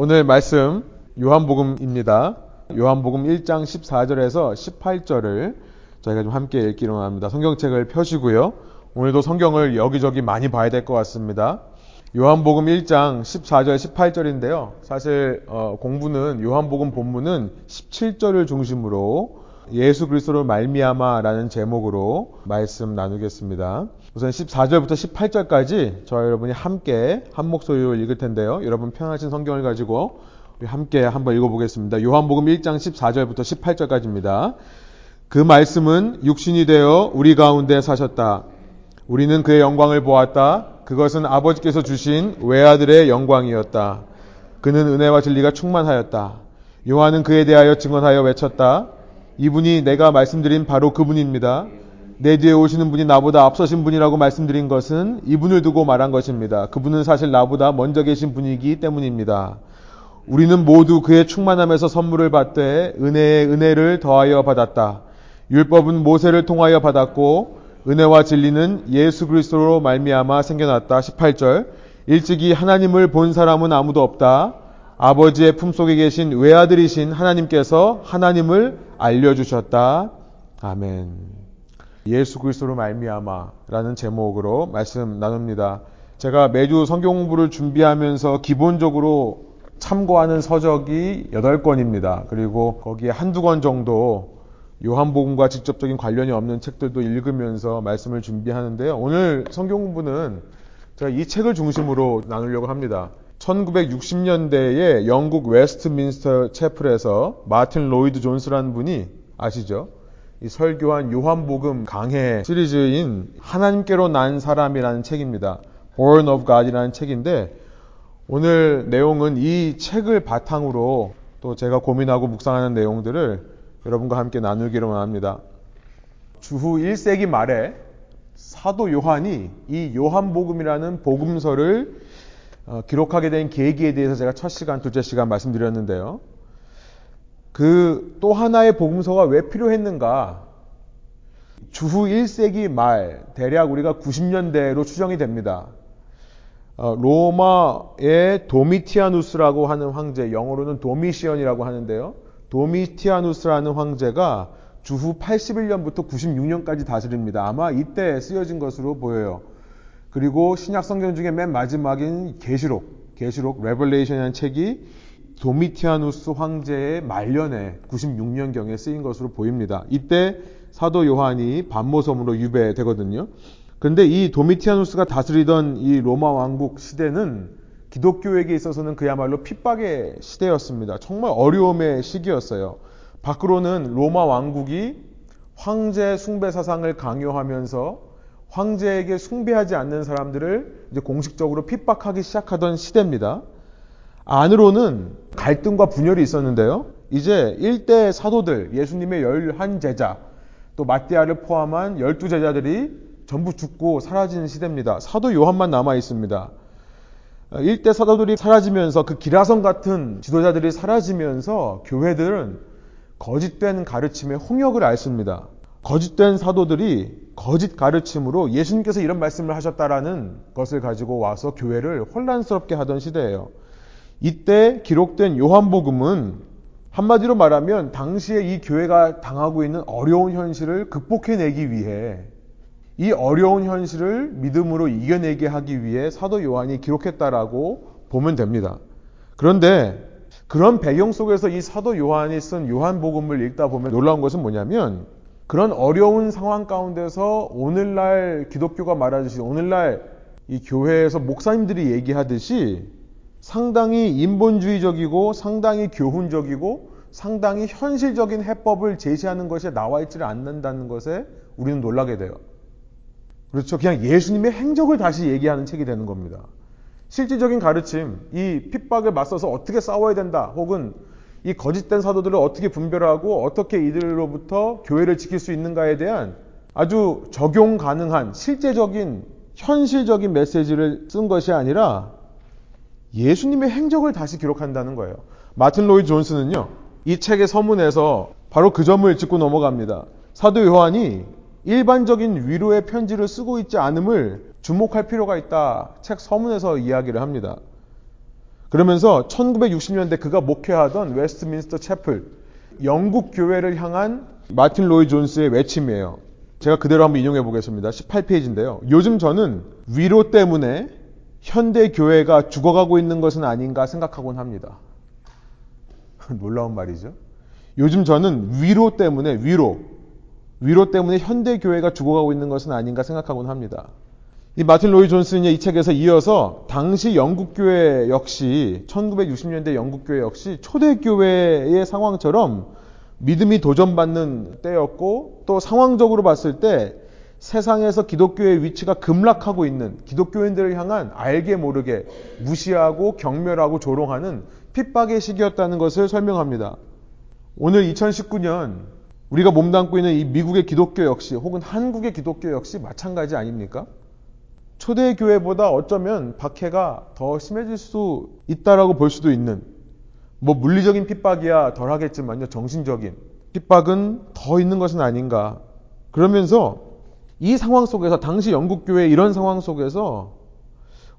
오늘 말씀 요한복음입니다. 요한복음 1장 14절에서 18절을 저희가 좀 함께 읽기로 합니다. 성경책을 펴시고요. 오늘도 성경을 여기저기 많이 봐야 될 것 같습니다. 요한복음 1장 14절 18절인데요. 사실 어, 공부는 요한복음 본문은 17절을 중심으로 예수 그리스도로 말미암아라는 제목으로 말씀 나누겠습니다. 우선 14절부터 18절까지 저와 여러분이 함께 한 목소리로 읽을 텐데요. 여러분 편하신 성경을 가지고 우리 함께 한번 읽어보겠습니다. 요한복음 1장 14절부터 18절까지입니다. 그 말씀은 육신이 되어 우리 가운데 사셨다. 우리는 그의 영광을 보았다. 그것은 아버지께서 주신 외아들의 영광이었다. 그는 은혜와 진리가 충만하였다. 요한은 그에 대하여 증언하여 외쳤다. 이분이 내가 말씀드린 바로 그분입니다. 내 뒤에 오시는 분이 나보다 앞서신 분이라고 말씀드린 것은 이분을 두고 말한 것입니다. 그분은 사실 나보다 먼저 계신 분이기 때문입니다. 우리는 모두 그의 충만함에서 선물을 받되 은혜에 은혜를 더하여 받았다. 율법은 모세를 통하여 받았고 은혜와 진리는 예수 그리스도로 말미암아 생겨났다. 18절. 일찍이 하나님을 본 사람은 아무도 없다. 아버지의 품속에 계신 외아들이신 하나님께서 하나님을 알려주셨다. 아멘. 예수 그리스도로 말미암아라는 제목으로 말씀 나눕니다. 제가 매주 성경 공부를 준비하면서 기본적으로 참고하는 서적이 8권입니다. 그리고 거기에 한두 권 정도 요한복음과 직접적인 관련이 없는 책들도 읽으면서 말씀을 준비하는데요. 오늘 성경 공부는 제가 이 책을 중심으로 나누려고 합니다. 1960년대에 영국 웨스트민스터 채플에서 마틴 로이드 존스라는 분이 아시죠? 이 설교한 요한복음 강해 시리즈인 하나님께로 난 사람이라는 책입니다. Born of God이라는 책인데 오늘 내용은 이 책을 바탕으로 또 제가 고민하고 묵상하는 내용들을 여러분과 함께 나누기로 합니다. 주후 1세기 말에 사도 요한이 이 요한복음이라는 복음서를 기록하게 된 계기에 대해서 제가 첫 시간, 둘째 시간 말씀드렸는데요. 그 또 하나의 복음서가 왜 필요했는가? 주후 1세기 말, 대략 우리가 90년대로 추정이 됩니다. 로마의 도미티아누스라고 하는 황제, 영어로는 Domitian이라고 하는데요. 도미티아누스라는 황제가 주후 81년부터 96년까지 다스립니다. 아마 이때 쓰여진 것으로 보여요. 그리고 신약 성경 중에 맨 마지막인 계시록, 계시록 Revelation이라는 책이 도미티아누스 황제의 말년에 96년 경에 쓰인 것으로 보입니다. 이때 사도 요한이 반모섬으로 유배되거든요. 그런데 이 도미티아누스가 다스리던 이 로마 왕국 시대는 기독교에게 있어서는 그야말로 핍박의 시대였습니다. 정말 어려움의 시기였어요. 밖으로는 로마 왕국이 황제 숭배 사상을 강요하면서 황제에게 숭배하지 않는 사람들을 이제 공식적으로 핍박하기 시작하던 시대입니다. 안으로는 갈등과 분열이 있었는데요. 이제 1대 사도들, 예수님의 11제자, 또 마띠아를 포함한 12제자들이 전부 죽고 사라진 시대입니다. 사도 요한만 남아 있습니다. 일대 사도들이 사라지면서 그 기라성 같은 지도자들이 사라지면서 교회들은 거짓된 가르침에 홍역을 앓습니다. 거짓된 사도들이 거짓 가르침으로 예수님께서 이런 말씀을 하셨다라는 것을 가지고 와서 교회를 혼란스럽게 하던 시대예요. 이때 기록된 요한복음은 한마디로 말하면 당시에 이 교회가 당하고 있는 어려운 현실을 극복해내기 위해 이 어려운 현실을 믿음으로 이겨내게 하기 위해 사도 요한이 기록했다라고 보면 됩니다. 그런데 그런 배경 속에서 이 사도 요한이 쓴 요한복음을 읽다 보면 놀라운 것은 뭐냐면 그런 어려운 상황 가운데서 오늘날 기독교가 말하듯이 오늘날 이 교회에서 목사님들이 얘기하듯이 상당히 인본주의적이고 상당히 교훈적이고 상당히 현실적인 해법을 제시하는 것이 나와 있지를 않는다는 것에 우리는 놀라게 돼요. 그렇죠. 그냥 예수님의 행적을 다시 얘기하는 책이 되는 겁니다. 실질적인 가르침, 이 핍박에 맞서서 어떻게 싸워야 된다, 혹은 이 거짓된 사도들을 어떻게 분별하고 어떻게 이들로부터 교회를 지킬 수 있는가에 대한 아주 적용 가능한 실제적인 현실적인 메시지를 쓴 것이 아니라 예수님의 행적을 다시 기록한다는 거예요. 마틴 로이 존스는요, 이 책의 서문에서 바로 그 점을 짚고 넘어갑니다. 사도 요한이 일반적인 위로의 편지를 쓰고 있지 않음을 주목할 필요가 있다. 책 서문에서 이야기를 합니다. 그러면서 1960년대 그가 목회하던 웨스트민스터 채플, 영국 교회를 향한 마틴 로이 존스의 외침이에요. 제가 그대로 한번 인용해 보겠습니다. 18페이지인데요. 요즘 저는 위로 때문에 현대 교회가 죽어가고 있는 것은 아닌가 생각하곤 합니다. 놀라운 말이죠. 요즘 저는 위로 때문에 위로 위로 때문에 현대 교회가 죽어가고 있는 것은 아닌가 생각하곤 합니다. 이 마틴 로이 존슨이 이 책에서 이어서 당시 영국 교회 역시 1960년대 영국 교회 역시 초대 교회의 상황처럼 믿음이 도전받는 때였고 또 상황적으로 봤을 때 세상에서 기독교의 위치가 급락하고 있는 기독교인들을 향한 알게 모르게 무시하고 경멸하고 조롱하는 핍박의 시기였다는 것을 설명합니다. 오늘 2019년 우리가 몸담고 있는 이 미국의 기독교 역시 혹은 한국의 기독교 역시 마찬가지 아닙니까? 초대 교회보다 어쩌면 박해가 더 심해질 수 있다라고 볼 수도 있는 뭐 물리적인 핍박이야 덜 하겠지만요 정신적인 핍박은 더 있는 것은 아닌가 그러면서 이 상황 속에서 당시 영국 교회 이런 상황 속에서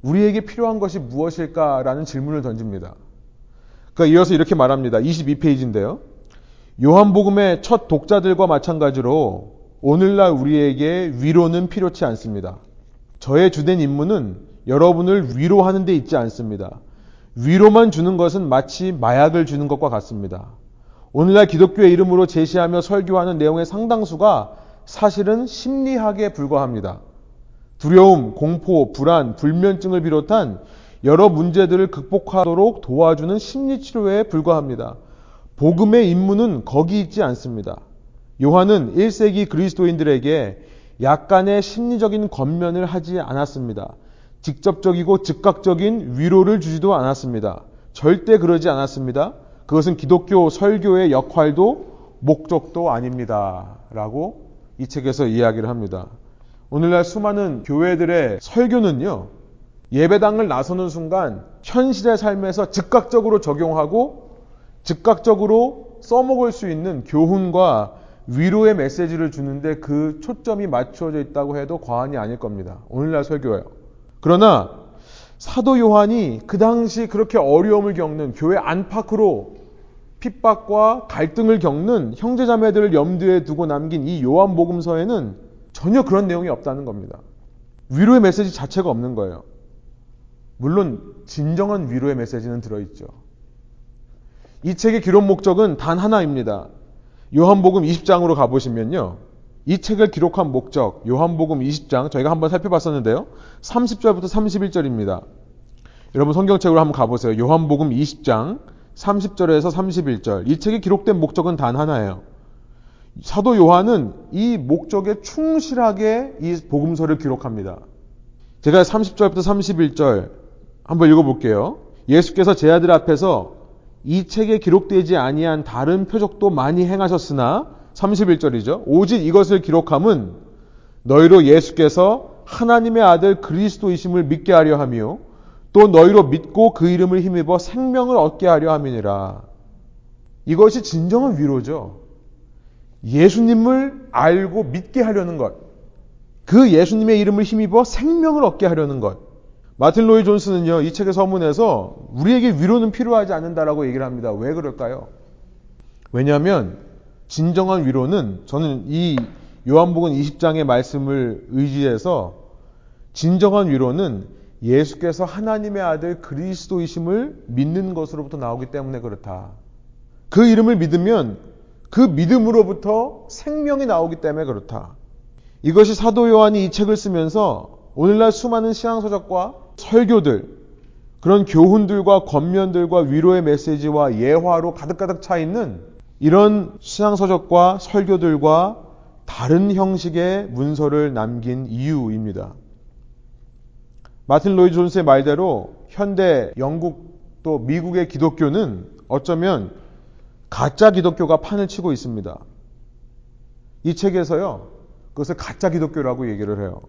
우리에게 필요한 것이 무엇일까라는 질문을 던집니다. 그러니까 이어서 이렇게 말합니다. 22페이지인데요. 요한복음의 첫 독자들과 마찬가지로 오늘날 우리에게 위로는 필요치 않습니다. 저의 주된 임무는 여러분을 위로하는 데 있지 않습니다. 위로만 주는 것은 마치 마약을 주는 것과 같습니다. 오늘날 기독교의 이름으로 제시하며 설교하는 내용의 상당수가 사실은 심리학에 불과합니다. 두려움, 공포, 불안, 불면증을 비롯한 여러 문제들을 극복하도록 도와주는 심리치료에 불과합니다. 복음의 임무는 거기 있지 않습니다. 요한은 1세기 그리스도인들에게 약간의 심리적인 권면을 하지 않았습니다. 직접적이고 즉각적인 위로를 주지도 않았습니다. 절대 그러지 않았습니다. 그것은 기독교 설교의 역할도 목적도 아닙니다. 라고 이 책에서 이야기를 합니다. 오늘날 수많은 교회들의 설교는요, 예배당을 나서는 순간 현실의 삶에서 즉각적으로 적용하고 즉각적으로 써먹을 수 있는 교훈과 위로의 메시지를 주는데 그 초점이 맞춰져 있다고 해도 과언이 아닐 겁니다. 오늘날 설교예요. 그러나 사도 요한이 그 당시 그렇게 어려움을 겪는 교회 안팎으로 핍박과 갈등을 겪는 형제자매들을 염두에 두고 남긴 이 요한복음서에는 전혀 그런 내용이 없다는 겁니다. 위로의 메시지 자체가 없는 거예요. 물론 진정한 위로의 메시지는 들어있죠. 이 책의 기록 목적은 단 하나입니다. 요한복음 20장으로 가보시면요. 이 책을 기록한 목적, 요한복음 20장, 저희가 한번 살펴봤었는데요. 30절부터 31절입니다. 여러분 성경책으로 한번 가보세요. 요한복음 20장, 30절에서 31절. 이 책에 기록된 목적은 단 하나예요. 사도 요한은 이 목적에 충실하게 이 복음서를 기록합니다. 제가 30절부터 31절 한번 읽어볼게요. 예수께서 제 아들 앞에서 이 책에 기록되지 아니한 다른 표적도 많이 행하셨으나 31절이죠. 오직 이것을 기록함은 너희로 예수께서 하나님의 아들 그리스도이심을 믿게 하려 하며 또 너희로 믿고 그 이름을 힘입어 생명을 얻게 하려 함이니라. 이것이 진정한 위로죠. 예수님을 알고 믿게 하려는 것. 그 예수님의 이름을 힘입어 생명을 얻게 하려는 것. 마틴 로이 존스는요, 이 책의 서문에서 우리에게 위로는 필요하지 않는다라고 얘기를 합니다. 왜 그럴까요? 왜냐하면 진정한 위로는 저는 이 요한복음 20장의 말씀을 의지해서 진정한 위로는 예수께서 하나님의 아들 그리스도이심을 믿는 것으로부터 나오기 때문에 그렇다. 그 이름을 믿으면 그 믿음으로부터 생명이 나오기 때문에 그렇다. 이것이 사도 요한이 이 책을 쓰면서 오늘날 수많은 신앙서적과 설교들, 그런 교훈들과 권면들과 위로의 메시지와 예화로 가득가득 차 있는 이런 신앙서적과 설교들과 다른 형식의 문서를 남긴 이유입니다. 마틴 로이 존스의 말대로 현대 영국 또 미국의 기독교는 어쩌면 가짜 기독교가 판을 치고 있습니다. 이 책에서요, 그것을 가짜 기독교라고 얘기를 해요.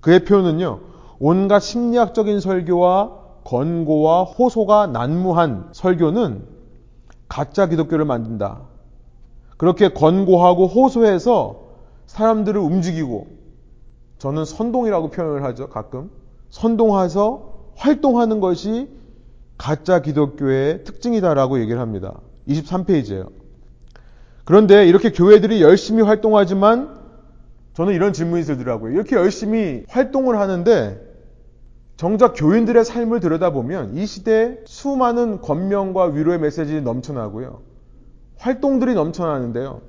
그의 표현은요, 온갖 심리학적인 설교와 권고와 호소가 난무한 설교는 가짜 기독교를 만든다. 그렇게 권고하고 호소해서 사람들을 움직이고, 저는 선동이라고 표현을 하죠, 가끔. 선동해서 활동하는 것이 가짜 기독교의 특징이다라고 얘기를 합니다. 23페이지예요. 그런데 이렇게 교회들이 열심히 활동하지만 저는 이런 질문이 들더라고요. 이렇게 열심히 활동을 하는데 정작 교인들의 삶을 들여다보면 이 시대에 수많은 권명과 위로의 메시지 넘쳐나고요. 활동들이 넘쳐나는데요.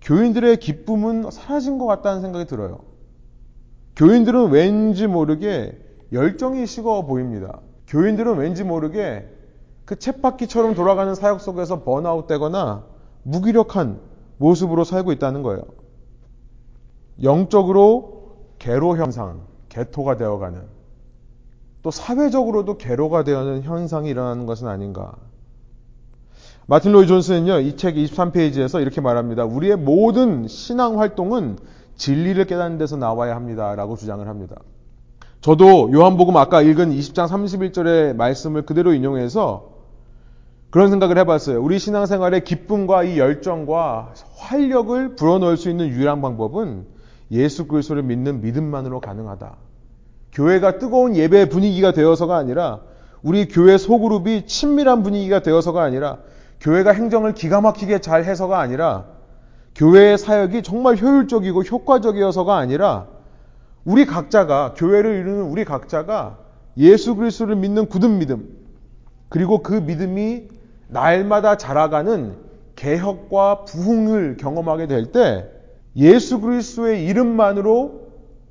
교인들의 기쁨은 사라진 것 같다는 생각이 들어요. 교인들은 왠지 모르게 열정이 식어 보입니다. 교인들은 왠지 모르게 그 쳇바퀴처럼 돌아가는 사역 속에서 번아웃 되거나 무기력한 모습으로 살고 있다는 거예요. 영적으로 개로 현상, 개토가 되어가는 또 사회적으로도 개로가 되어는 현상이 일어나는 것은 아닌가. 마틴 로이 존스는요, 이 책 23페이지에서 이렇게 말합니다. 우리의 모든 신앙 활동은 진리를 깨닫는 데서 나와야 합니다. 라고 주장을 합니다. 저도 요한복음 아까 읽은 20장 31절의 말씀을 그대로 인용해서 그런 생각을 해봤어요. 우리 신앙생활의 기쁨과 이 열정과 활력을 불어넣을 수 있는 유일한 방법은 예수 그리스도를 믿는 믿음만으로 가능하다. 교회가 뜨거운 예배 분위기가 되어서가 아니라 우리 교회 소그룹이 친밀한 분위기가 되어서가 아니라 교회가 행정을 기가 막히게 잘 해서가 아니라 교회의 사역이 정말 효율적이고 효과적이어서가 아니라 우리 각자가 교회를 이루는 우리 각자가 예수 그리스도를 믿는 굳은 믿음 그리고 그 믿음이 날마다 자라가는 개혁과 부흥을 경험하게 될 때 예수 그리스도의 이름만으로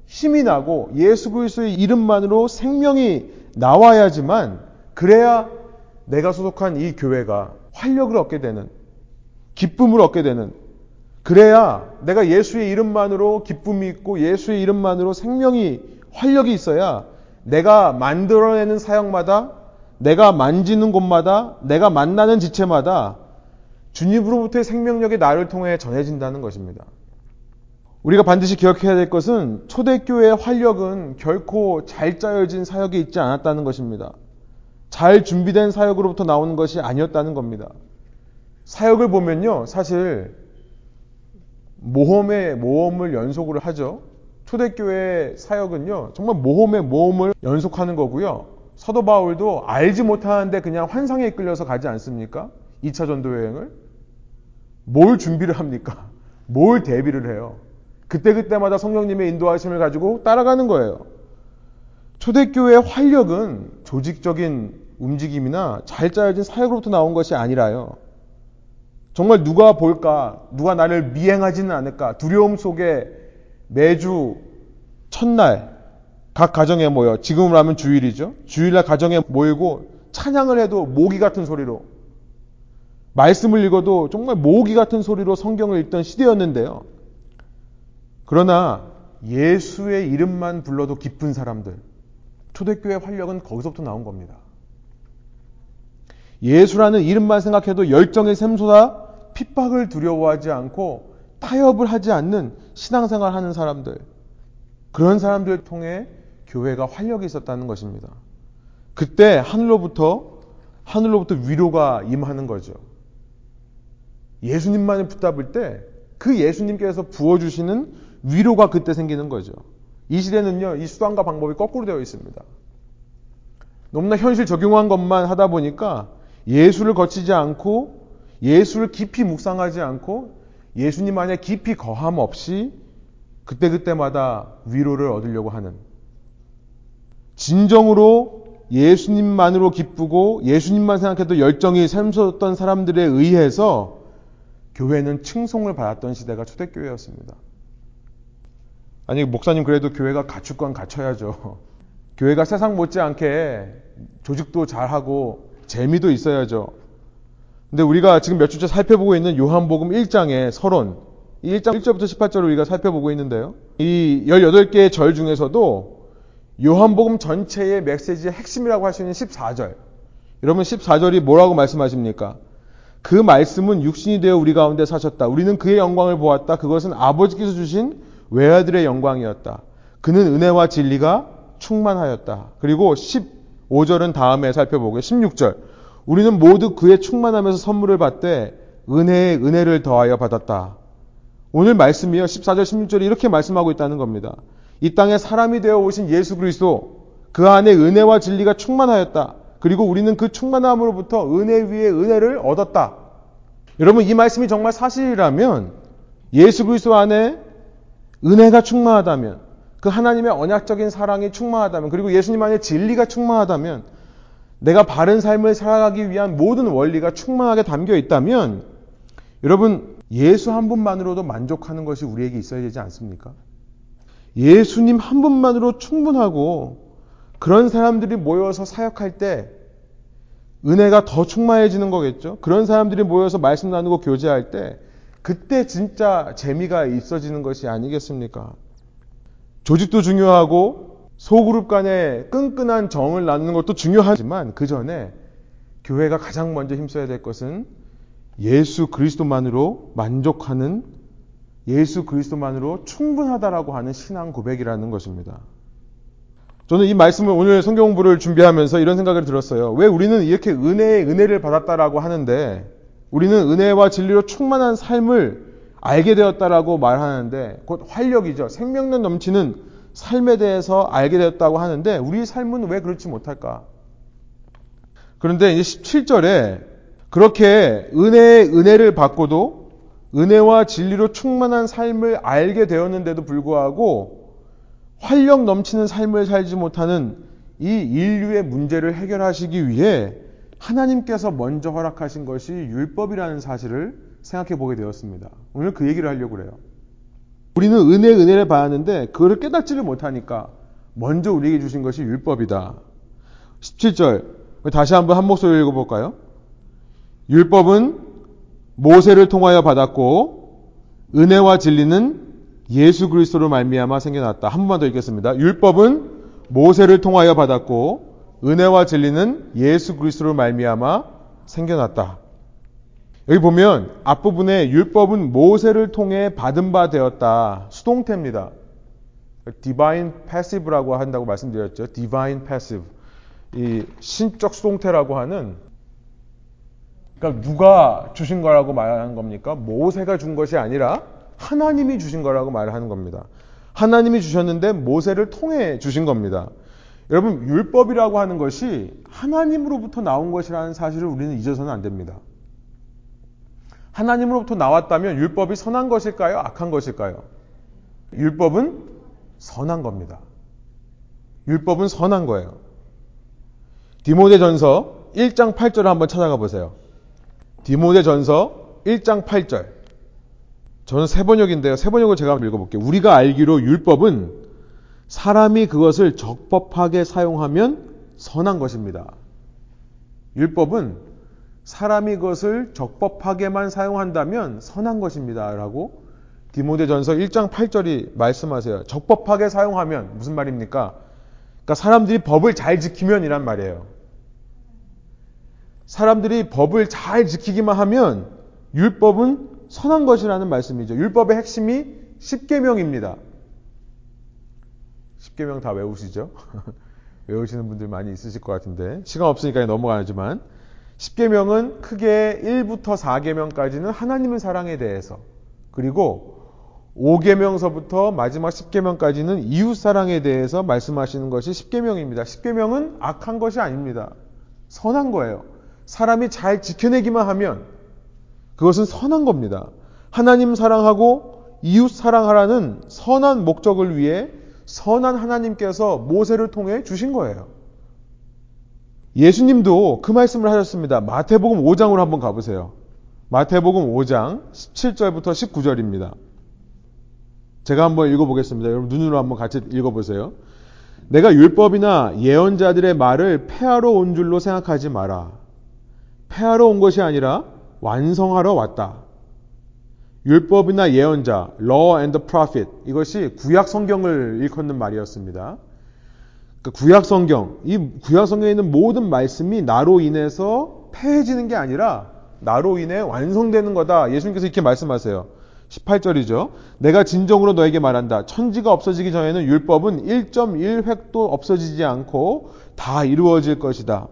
힘이 나고 예수 그리스도의 이름만으로 생명이 나와야지만 그래야 내가 소속한 이 교회가 활력을 얻게 되는 기쁨을 얻게 되는 그래야 내가 예수의 이름만으로 기쁨이 있고 예수의 이름만으로 생명이 활력이 있어야 내가 만들어내는 사역마다 내가 만지는 곳마다 내가 만나는 지체마다 주님으로부터의 생명력이 나를 통해 전해진다는 것입니다. 우리가 반드시 기억해야 될 것은 초대교회의 활력은 결코 잘 짜여진 사역이 있지 않았다는 것입니다. 잘 준비된 사역으로부터 나오는 것이 아니었다는 겁니다. 사역을 보면요, 사실 모험에 모험을 연속으로 하죠. 초대교회 사역은요, 정말 모험에 모험을 연속하는 거고요. 사도 바울도 알지 못하는데 그냥 환상에 이끌려서 가지 않습니까? 2차 전도 여행을. 뭘 준비를 합니까? 뭘 대비를 해요? 그때그때마다 성령님의 인도하심을 가지고 따라가는 거예요. 초대교회의 활력은 조직적인 움직임이나 잘 짜여진 사역으로부터 나온 것이 아니라요. 정말 누가 볼까, 누가 나를 미행하지는 않을까, 두려움 속에 매주 첫날 각 가정에 모여, 지금으로 하면 주일이죠. 주일날 가정에 모이고 찬양을 해도 모기 같은 소리로, 말씀을 읽어도 정말 모기 같은 소리로 성경을 읽던 시대였는데요. 그러나 예수의 이름만 불러도 기쁜 사람들, 초대교회 활력은 거기서부터 나온 겁니다. 예수라는 이름만 생각해도 열정의 샘솟아 핍박을 두려워하지 않고 타협을 하지 않는 신앙생활 하는 사람들, 그런 사람들을 통해 교회가 활력이 있었다는 것입니다. 그때 하늘로부터 하늘로부터 위로가 임하는 거죠. 예수님만을 붙잡을 때 그 예수님께서 부어주시는 위로가 그때 생기는 거죠. 이 시대는요, 이 수단과 방법이 거꾸로 되어 있습니다. 너무나 현실 적용한 것만 하다 보니까 예수를 거치지 않고 예수를 깊이 묵상하지 않고 예수님 안에 깊이 거함 없이 그때그때마다 위로를 얻으려고 하는 진정으로 예수님만으로 기쁘고 예수님만 생각해도 열정이 샘솟던 사람들에 의해서 교회는 칭송을 받았던 시대가 초대교회였습니다. 아니, 목사님 그래도 교회가 건 갖춰야죠. 교회가 세상 못지않게 조직도 잘하고 재미도 있어야죠. 근데 우리가 지금 몇 주째 살펴보고 있는 요한복음 1장의 서론, 이 1장 1절부터 18절을 우리가 살펴보고 있는데요. 이 18개의 절 중에서도 요한복음 전체의 메시지의 핵심이라고 할 수 있는 14절. 여러분 14절이 뭐라고 말씀하십니까? 그 말씀은 육신이 되어 우리 가운데 사셨다. 우리는 그의 영광을 보았다. 그것은 아버지께서 주신 외아들의 영광이었다. 그는 은혜와 진리가 충만하였다. 그리고 15절은 다음에 살펴보고 16절. 우리는 모두 그의 충만함에서 선물을 받되 은혜에 은혜를 더하여 받았다. 오늘 말씀이요. 14절 16절이 이렇게 말씀하고 있다는 겁니다. 이 땅에 사람이 되어 오신 예수 그리스도 그 안에 은혜와 진리가 충만하였다. 그리고 우리는 그 충만함으로부터 은혜 위에 은혜를 얻었다. 여러분 이 말씀이 정말 사실이라면 예수 그리스도 안에 은혜가 충만하다면 그 하나님의 언약적인 사랑이 충만하다면 그리고 예수님 안에 진리가 충만하다면 내가 바른 삶을 살아가기 위한 모든 원리가 충만하게 담겨 있다면 여러분 예수 한 분만으로도 만족하는 것이 우리에게 있어야 되지 않습니까? 예수님 한 분만으로 충분하고 그런 사람들이 모여서 사역할 때 은혜가 더 충만해지는 거겠죠. 그런 사람들이 모여서 말씀 나누고 교제할 때 그때 진짜 재미가 있어지는 것이 아니겠습니까? 조직도 중요하고 소그룹 간의 끈끈한 정을 나누는 것도 중요하지만 그 전에 교회가 가장 먼저 힘써야 될 것은 예수 그리스도만으로 만족하는 예수 그리스도만으로 충분하다라고 하는 신앙 고백이라는 것입니다. 저는 이 말씀을 오늘 성경 공부를 준비하면서 이런 생각을 들었어요. 왜 우리는 이렇게 은혜의 은혜를 받았다라고 하는데 우리는 은혜와 진리로 충만한 삶을 알게 되었다라고 말하는데 곧 활력이죠. 생명력 넘치는 삶에 대해서 알게 되었다고 하는데 우리 삶은 왜 그렇지 못할까? 그런데 이제 17절에 그렇게 은혜의 은혜를 받고도 은혜와 진리로 충만한 삶을 알게 되었는데도 불구하고 활력 넘치는 삶을 살지 못하는 이 인류의 문제를 해결하시기 위해 하나님께서 먼저 허락하신 것이 율법이라는 사실을 생각해 보게 되었습니다. 오늘 그 얘기를 하려고 그래요. 우리는 은혜, 은혜를 받았는데 그거를 깨닫지를 못하니까 먼저 우리에게 주신 것이 율법이다. 17절. 다시 한번 한 목소리 읽어볼까요? 율법은 모세를 통하여 받았고 은혜와 진리는 예수 그리스도로 말미암아 생겨났다. 한 번만 더 읽겠습니다. 율법은 모세를 통하여 받았고 은혜와 진리는 예수 그리스도로 말미암아 생겨났다. 여기 보면 앞부분에 율법은 모세를 통해 받은 바 되었다. 수동태입니다. divine passive라고 한다고 말씀드렸죠. divine passive. 이 신적 수동태라고 하는 그러니까 누가 주신 거라고 말하는 겁니까? 모세가 준 것이 아니라 하나님이 주신 거라고 말을 하는 겁니다. 하나님이 주셨는데 모세를 통해 주신 겁니다. 여러분 율법이라고 하는 것이 하나님으로부터 나온 것이라는 사실을 우리는 잊어서는 안 됩니다. 하나님으로부터 나왔다면 율법이 선한 것일까요? 악한 것일까요? 율법은 선한 겁니다. 율법은 선한 거예요. 디모데 전서 1장 8절을 한번 찾아가 보세요. 디모데 전서 1장 8절. 저는 세번역인데요. 세번역을 제가 읽어볼게요. 우리가 알기로 율법은 사람이 그것을 적법하게 사용하면 선한 것입니다. 율법은 사람이 그것을 적법하게만 사용한다면 선한 것입니다. 라고 디모데전서 1장 8절이 말씀하세요. 적법하게 사용하면 무슨 말입니까? 그러니까 사람들이 법을 잘 지키면 이란 말이에요. 사람들이 법을 잘 지키기만 하면 율법은 선한 것이라는 말씀이죠. 율법의 핵심이 10계명입니다. 10계명 다 외우시죠? 외우시는 분들 많이 있으실 것 같은데 시간 없으니까 넘어가지만 10계명은 크게 1부터 4계명까지는 하나님의 사랑에 대해서 그리고 5계명서부터 마지막 10계명까지는 이웃 사랑에 대해서 말씀하시는 것이 10계명입니다. 10계명은 악한 것이 아닙니다. 선한 거예요. 사람이 잘 지켜내기만 하면 그것은 선한 겁니다. 하나님 사랑하고 이웃 사랑하라는 선한 목적을 위해 선한 하나님께서 모세를 통해 주신 거예요. 예수님도 그 말씀을 하셨습니다. 마태복음 5장으로 한번 가보세요. 마태복음 5장 17절부터 19절입니다. 제가 한번 읽어보겠습니다. 여러분 눈으로 한번 같이 읽어보세요. 내가 율법이나 예언자들의 말을 폐하러 온 줄로 생각하지 마라. 폐하러 온 것이 아니라 완성하러 왔다. 율법이나 예언자, law and prophet 이것이 구약 성경을 일컫는 말이었습니다. 그 구약 성경, 이 구약 성경에 있는 모든 말씀이 나로 인해서 폐해지는 게 아니라 나로 인해 완성되는 거다. 예수님께서 이렇게 말씀하세요. 18절이죠. 내가 진정으로 너에게 말한다. 천지가 없어지기 전에는 율법은 1.1획도 없어지지 않고 다 이루어질 것이다.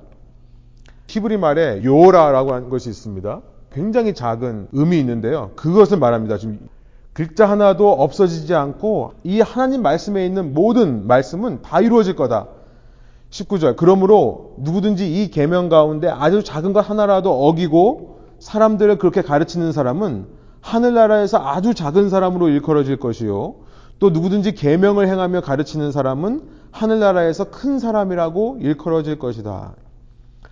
히브리 말에 요라라고 하는 것이 있습니다. 굉장히 작은 의미 있는데요. 그것을 말합니다. 지금 글자 하나도 없어지지 않고 이 하나님 말씀에 있는 모든 말씀은 다 이루어질 거다. 19절. 그러므로 누구든지 이 계명 가운데 아주 작은 것 하나라도 어기고 사람들을 그렇게 가르치는 사람은 하늘나라에서 아주 작은 사람으로 일컬어질 것이요. 또 누구든지 계명을 행하며 가르치는 사람은 하늘나라에서 큰 사람이라고 일컬어질 것이다.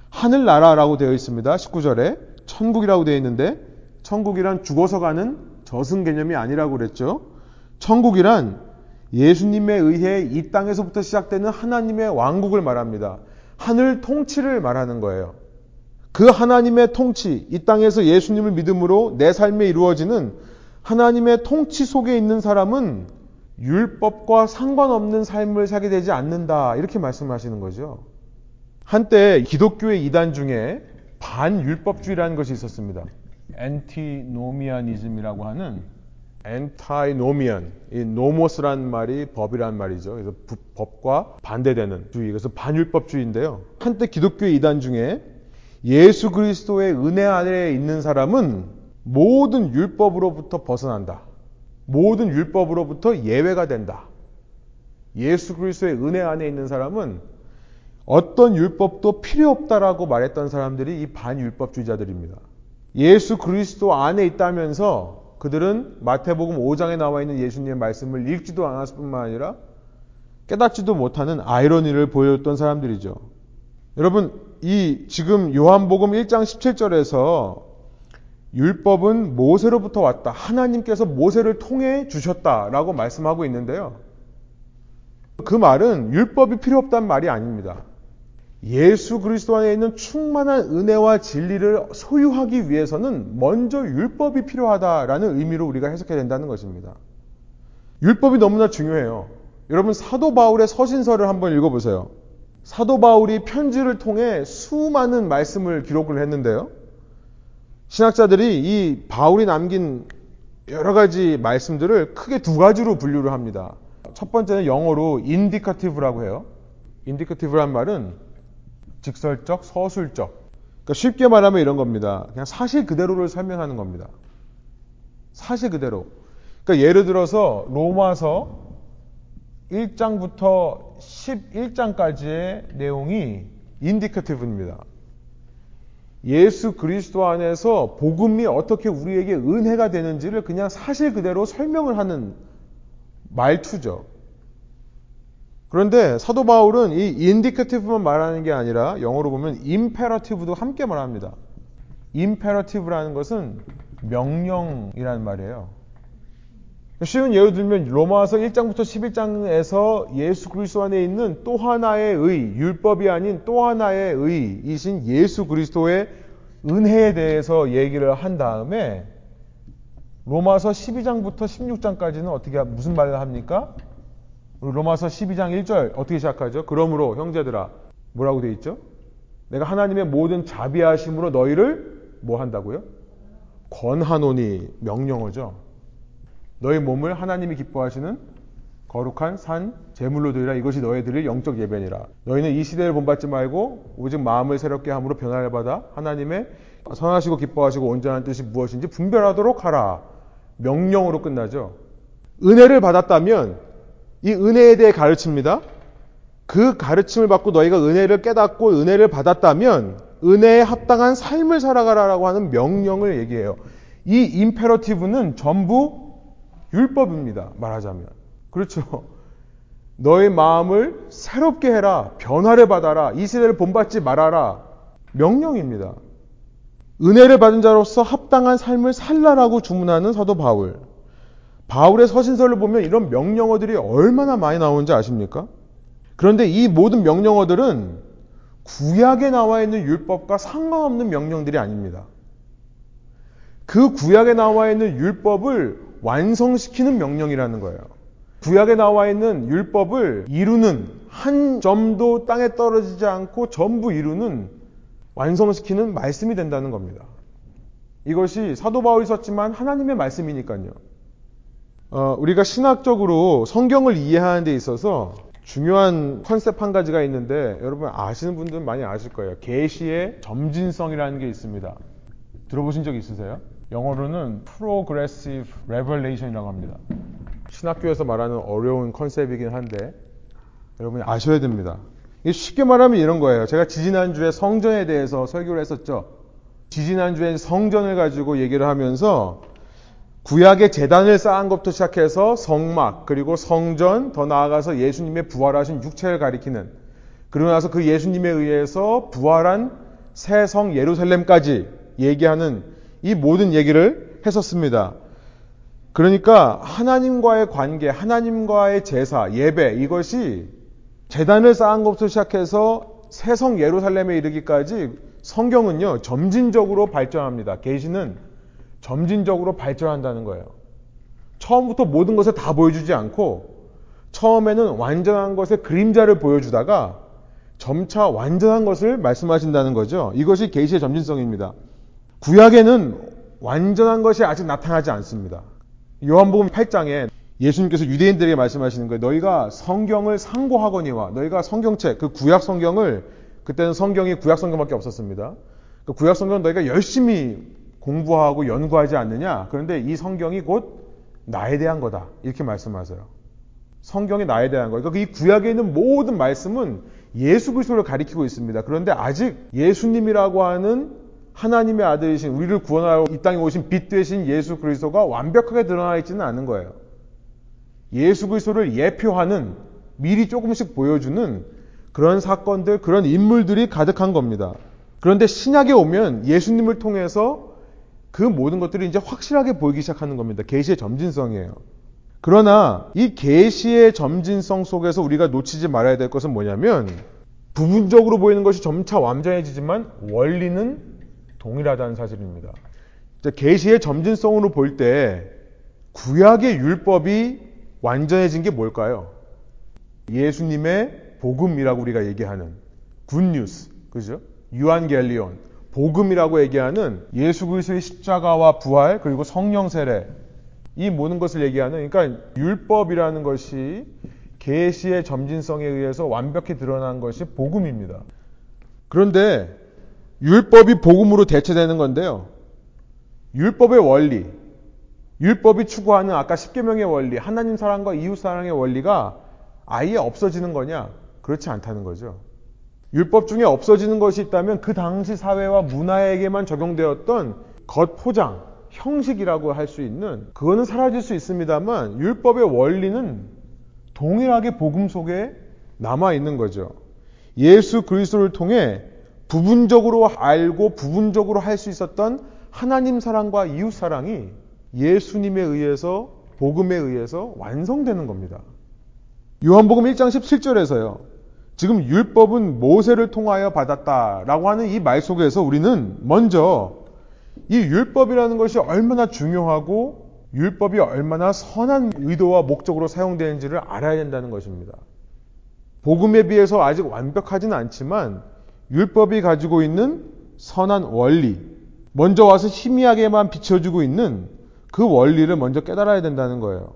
하늘나라라고 되어 있습니다. 19절에 천국이라고 되어 있는데 천국이란 죽어서 가는 저승 개념이 아니라고 그랬죠. 천국이란 예수님에 의해 이 땅에서부터 시작되는 하나님의 왕국을 말합니다. 하늘 통치를 말하는 거예요. 그 하나님의 통치, 이 땅에서 예수님을 믿음으로 내 삶에 이루어지는 하나님의 통치 속에 있는 사람은 율법과 상관없는 삶을 살게 되지 않는다. 이렇게 말씀하시는 거죠. 한때 기독교의 이단 중에 반율법주의라는 것이 있었습니다. 엔티노미아니즘이라고 하는 엔타이노미안, 이 노모스란 말이 법이란 말이죠. 그래서 법과 반대되는 주의, 그래서 반율법주의인데요. 한때 기독교의 이단 중에 예수 그리스도의 은혜 아래 있는 사람은 모든 율법으로부터 벗어난다. 모든 율법으로부터 예외가 된다. 예수 그리스도의 은혜 안에 있는 사람은 어떤 율법도 필요 없다라고 말했던 사람들이 이 반율법주의자들입니다. 예수 그리스도 안에 있다면서 그들은 마태복음 5장에 나와 있는 예수님의 말씀을 읽지도 않았을 뿐만 아니라 깨닫지도 못하는 아이러니를 보여줬던 사람들이죠. 여러분, 이 지금 요한복음 1장 17절에서 율법은 모세로부터 왔다. 하나님께서 모세를 통해 주셨다라고 말씀하고 있는데요. 그 말은 율법이 필요 없다는 말이 아닙니다. 예수 그리스도 안에 있는 충만한 은혜와 진리를 소유하기 위해서는 먼저 율법이 필요하다라는 의미로 우리가 해석해야 된다는 것입니다. 율법이 너무나 중요해요. 여러분 사도 바울의 서신서를 한번 읽어보세요. 사도 바울이 편지를 통해 수많은 말씀을 기록을 했는데요. 신학자들이 이 바울이 남긴 여러 가지 말씀들을 크게 두 가지로 분류를 합니다. 첫 번째는 영어로 indicative라고 해요. indicative란 말은 직설적, 서술적. 그러니까 쉽게 말하면 이런 겁니다. 그냥 사실 그대로를 설명하는 겁니다. 사실 그대로. 그러니까 예를 들어서 로마서 1장부터 11장까지의 내용이 indicative입니다. 예수 그리스도 안에서 복음이 어떻게 우리에게 은혜가 되는지를 그냥 사실 그대로 설명을 하는 말투죠. 그런데 사도 바울은 이 indicative만 말하는 게 아니라 영어로 보면 imperative도 함께 말합니다. imperative라는 것은 명령이라는 말이에요. 쉬운 예를 들면 로마서 1장부터 11장에서 예수 그리스도 안에 있는 또 하나의 의, 율법이 아닌 또 하나의 의이신 예수 그리스도의 은혜에 대해서 얘기를 한 다음에 로마서 12장부터 16장까지는 어떻게 무슨 말을 합니까? 로마서 12장 1절 어떻게 시작하죠? 그러므로 형제들아 뭐라고 돼 있죠? 내가 하나님의 모든 자비하심으로 너희를 뭐 한다고요? 권하노니 명령어죠. 너희 몸을 하나님이 기뻐하시는 거룩한 산 제물로 드리라 이것이 너희들의 영적 예배니라. 너희는 이 시대를 본받지 말고 오직 마음을 새롭게 함으로 변화를 받아 하나님의 선하시고 기뻐하시고 온전한 뜻이 무엇인지 분별하도록 하라. 명령으로 끝나죠. 은혜를 받았다면 이 은혜에 대해 가르칩니다. 그 가르침을 받고 너희가 은혜를 깨닫고 은혜를 받았다면 은혜에 합당한 삶을 살아가라라고 하는 명령을 얘기해요. 이 임페러티브는 전부 율법입니다. 말하자면. 그렇죠. 너의 마음을 새롭게 해라. 변화를 받아라. 이 시대를 본받지 말아라. 명령입니다. 은혜를 받은 자로서 합당한 삶을 살라라고 주문하는 사도 바울. 바울의 서신서를 보면 이런 명령어들이 얼마나 많이 나오는지 아십니까? 그런데 이 모든 명령어들은 구약에 나와 있는 율법과 상관없는 명령들이 아닙니다. 그 구약에 나와 있는 율법을 완성시키는 명령이라는 거예요. 구약에 나와 있는 율법을 이루는 한 점도 땅에 떨어지지 않고 전부 이루는 완성시키는 말씀이 된다는 겁니다. 이것이 사도 바울이 썼지만 하나님의 말씀이니까요. 어, 우리가 신학적으로 성경을 이해하는 데 있어서 중요한 컨셉 한 가지가 있는데 여러분 아시는 분들은 많이 아실 거예요. 계시의 점진성이라는 게 있습니다. 들어보신 적 있으세요? 영어로는 Progressive Revelation이라고 합니다. 신학교에서 말하는 어려운 컨셉이긴 한데 여러분이 아셔야 됩니다. 쉽게 말하면 이런 거예요. 제가 지지난주에 성전에 대해서 설교를 했었죠. 지지난주엔 성전을 가지고 얘기를 하면서 구약의 재단을 쌓은 것부터 시작해서 성막, 그리고 성전, 더 나아가서 예수님의 부활하신 육체를 가리키는 그러고 나서 그 예수님에 의해서 부활한 새 성 예루살렘까지 얘기하는 이 모든 얘기를 했었습니다. 그러니까 하나님과의 관계, 하나님과의 제사, 예배 이것이 재단을 쌓은 것부터 시작해서 새 성 예루살렘에 이르기까지 성경은요 점진적으로 발전합니다. 계시는 점진적으로 발전한다는 거예요. 처음부터 모든 것을 다 보여주지 않고 처음에는 완전한 것의 그림자를 보여주다가 점차 완전한 것을 말씀하신다는 거죠. 이것이 계시의 점진성입니다. 구약에는 완전한 것이 아직 나타나지 않습니다. 요한복음 8장에 예수님께서 유대인들에게 말씀하시는 거예요. 너희가 성경을 상고하거니와 너희가 성경책, 그 구약 성경을 그때는 성경이 구약 성경밖에 없었습니다. 그 구약 성경은 너희가 열심히 공부하고 연구하지 않느냐? 그런데 이 성경이 곧 나에 대한 거다. 이렇게 말씀하세요. 성경이 나에 대한 거. 그러니까 이 구약에 있는 모든 말씀은 예수 그리스도를 가리키고 있습니다. 그런데 아직 예수님이라고 하는 하나님의 아들이신 우리를 구원하러 이 땅에 오신 빛 되신 예수 그리스도가 완벽하게 드러나 있지는 않은 거예요. 예수 그리스도를 예표하는 미리 조금씩 보여주는 그런 사건들, 그런 인물들이 가득한 겁니다. 그런데 신약에 오면 예수님을 통해서 그 모든 것들이 이제 확실하게 보이기 시작하는 겁니다. 계시의 점진성이에요. 그러나 이 계시의 점진성 속에서 우리가 놓치지 말아야 될 것은 뭐냐면 부분적으로 보이는 것이 점차 완전해지지만 원리는 동일하다는 사실입니다. 계시의 점진성으로 볼 때 구약의 율법이 완전해진 게 뭘까요? 예수님의 복음이라고 우리가 얘기하는 굿뉴스, 그죠? 유한겔리온, 복음이라고 얘기하는 예수 그리스도의 십자가와 부활 그리고 성령 세례 이 모든 것을 얘기하는 그러니까 율법이라는 것이 계시의 점진성에 의해서 완벽히 드러난 것이 복음입니다. 그런데 율법이 복음으로 대체되는 건데요. 율법의 원리, 율법이 추구하는 아까 십계명의 원리, 하나님 사랑과 이웃 사랑의 원리가 아예 없어지는 거냐? 그렇지 않다는 거죠. 율법 중에 없어지는 것이 있다면 그 당시 사회와 문화에게만 적용되었던 겉 포장, 형식이라고 할 수 있는 그거는 사라질 수 있습니다만 율법의 원리는 동일하게 복음 속에 남아 있는 거죠. 예수 그리스도를 통해 부분적으로 알고 부분적으로 할 수 있었던 하나님 사랑과 이웃 사랑이 예수님에 의해서 복음에 의해서 완성되는 겁니다. 요한복음 1장 17절에서요. 지금 율법은 모세를 통하여 받았다라고 하는 이 말 속에서 우리는 먼저 이 율법이라는 것이 얼마나 중요하고 율법이 얼마나 선한 의도와 목적으로 사용되는지를 알아야 된다는 것입니다. 복음에 비해서 아직 완벽하지는 않지만 율법이 가지고 있는 선한 원리, 먼저 와서 희미하게만 비춰주고 있는 그 원리를 먼저 깨달아야 된다는 거예요.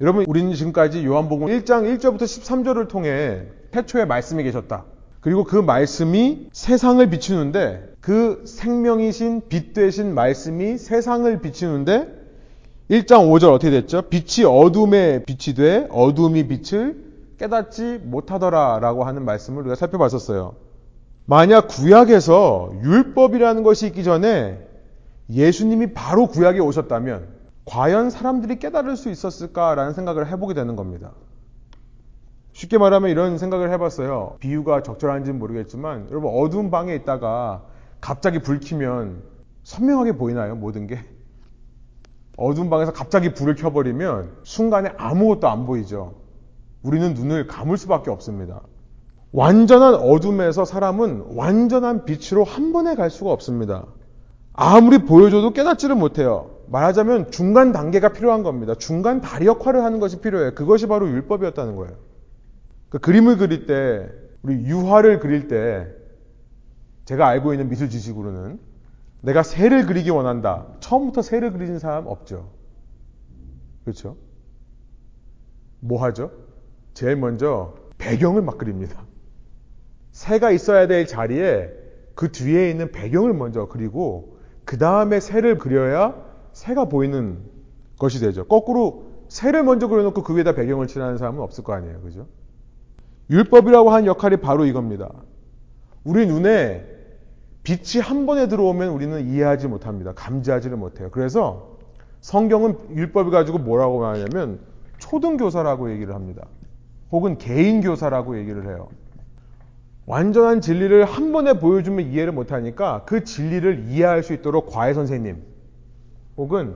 여러분, 우리는 지금까지 요한복음 1장 1절부터 13절을 통해 태초에 말씀이 계셨다. 그리고 그 말씀이 세상을 비추는데 그 생명이신 빛 되신 말씀이 세상을 비추는데 1장 5절 어떻게 됐죠? 빛이 어둠에 빛이 돼 어둠이 빛을 깨닫지 못하더라 라고 하는 말씀을 우리가 살펴봤었어요. 만약 구약에서 율법이라는 것이 있기 전에 예수님이 바로 구약에 오셨다면 과연 사람들이 깨달을 수 있었을까라는 생각을 해보게 되는 겁니다. 쉽게 말하면 이런 생각을 해봤어요. 비유가 적절한지는 모르겠지만 여러분 어두운 방에 있다가 갑자기 불 켜면 선명하게 보이나요? 모든 게? 어두운 방에서 갑자기 불을 켜버리면 순간에 아무것도 안 보이죠. 우리는 눈을 감을 수밖에 없습니다. 완전한 어둠에서 사람은 완전한 빛으로 한 번에 갈 수가 없습니다. 아무리 보여줘도 깨닫지를 못해요. 말하자면 중간 단계가 필요한 겁니다. 중간 다리 역할을 하는 것이 필요해요. 그것이 바로 율법이었다는 거예요. 그 그림을 그릴 때, 우리 유화를 그릴 때, 제가 알고 있는 미술 지식으로는 내가 새를 그리기 원한다. 처음부터 새를 그리는 사람 없죠. 그렇죠? 뭐 하죠? 제일 먼저 배경을 막 그립니다. 새가 있어야 될 자리에 그 뒤에 있는 배경을 먼저 그리고 그 다음에 새를 그려야 새가 보이는 것이 되죠. 거꾸로 새를 먼저 그려놓고 그 위에다 배경을 칠하는 사람은 없을 거 아니에요. 그죠? 율법이라고 하는 역할이 바로 이겁니다. 우리 눈에 빛이 한 번에 들어오면 우리는 이해하지 못합니다. 감지하지를 못해요. 그래서 성경은 율법을 가지고 뭐라고 말하냐면 초등교사라고 얘기를 합니다. 혹은 개인교사라고 얘기를 해요. 완전한 진리를 한 번에 보여주면 이해를 못하니까 그 진리를 이해할 수 있도록 과외 선생님 혹은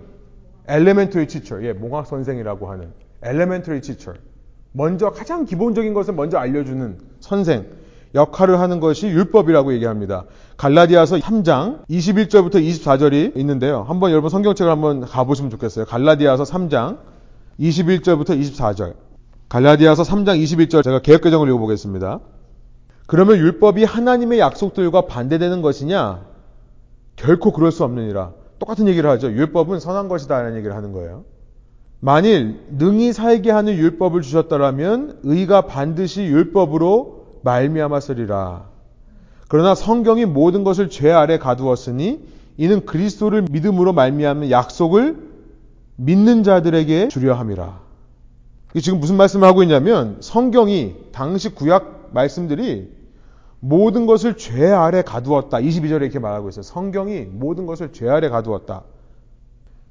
elementary teacher, 예, 몽학 선생이라고 하는 elementary teacher. 먼저 가장 기본적인 것을 먼저 알려주는 선생 역할을 하는 것이 율법이라고 얘기합니다. 갈라디아서 3장 21절부터 24절이 있는데요. 한번 여러분 성경책을 한번 가보시면 좋겠어요. 갈라디아서 3장 21절부터 24절. 갈라디아서 3장 21절 제가 개혁개정을 읽어보겠습니다. 그러면 율법이 하나님의 약속들과 반대되는 것이냐? 결코 그럴 수 없느니라. 똑같은 얘기를 하죠. 율법은 선한 것이다 라는 얘기를 하는 거예요. 만일 능히 살게 하는 율법을 주셨더라면 의가 반드시 율법으로 말미암았으리라. 그러나 성경이 모든 것을 죄 아래 가두었으니 이는 그리스도를 믿음으로 말미암는 약속을 믿는 자들에게 주려 함이라. 지금 무슨 말씀을 하고 있냐면 성경이 당시 구약 말씀들이 모든 것을 죄 아래 가두었다. 22절에 이렇게 말하고 있어요. 성경이 모든 것을 죄 아래 가두었다.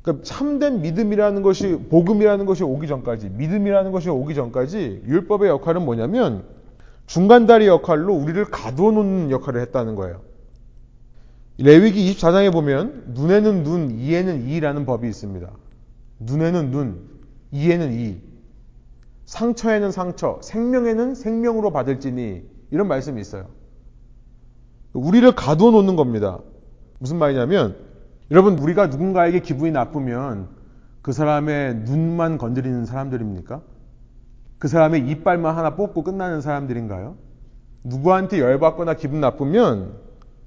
그러니까 참된 믿음이라는 것이 복음이라는 것이 오기 전까지 믿음이라는 것이 오기 전까지 율법의 역할은 뭐냐면 중간다리 역할로 우리를 가두어 놓는 역할을 했다는 거예요. 레위기 24장에 보면 눈에는 눈, 이에는 이라는 법이 있습니다. 눈에는 눈, 이에는 이. 상처에는 상처, 생명에는 생명으로 받을지니 이런 말씀이 있어요. 우리를 가두어 놓는 겁니다. 무슨 말이냐면 여러분 우리가 누군가에게 기분이 나쁘면 그 사람의 눈만 건드리는 사람들입니까? 그 사람의 이빨만 하나 뽑고 끝나는 사람들인가요? 누구한테 열받거나 기분 나쁘면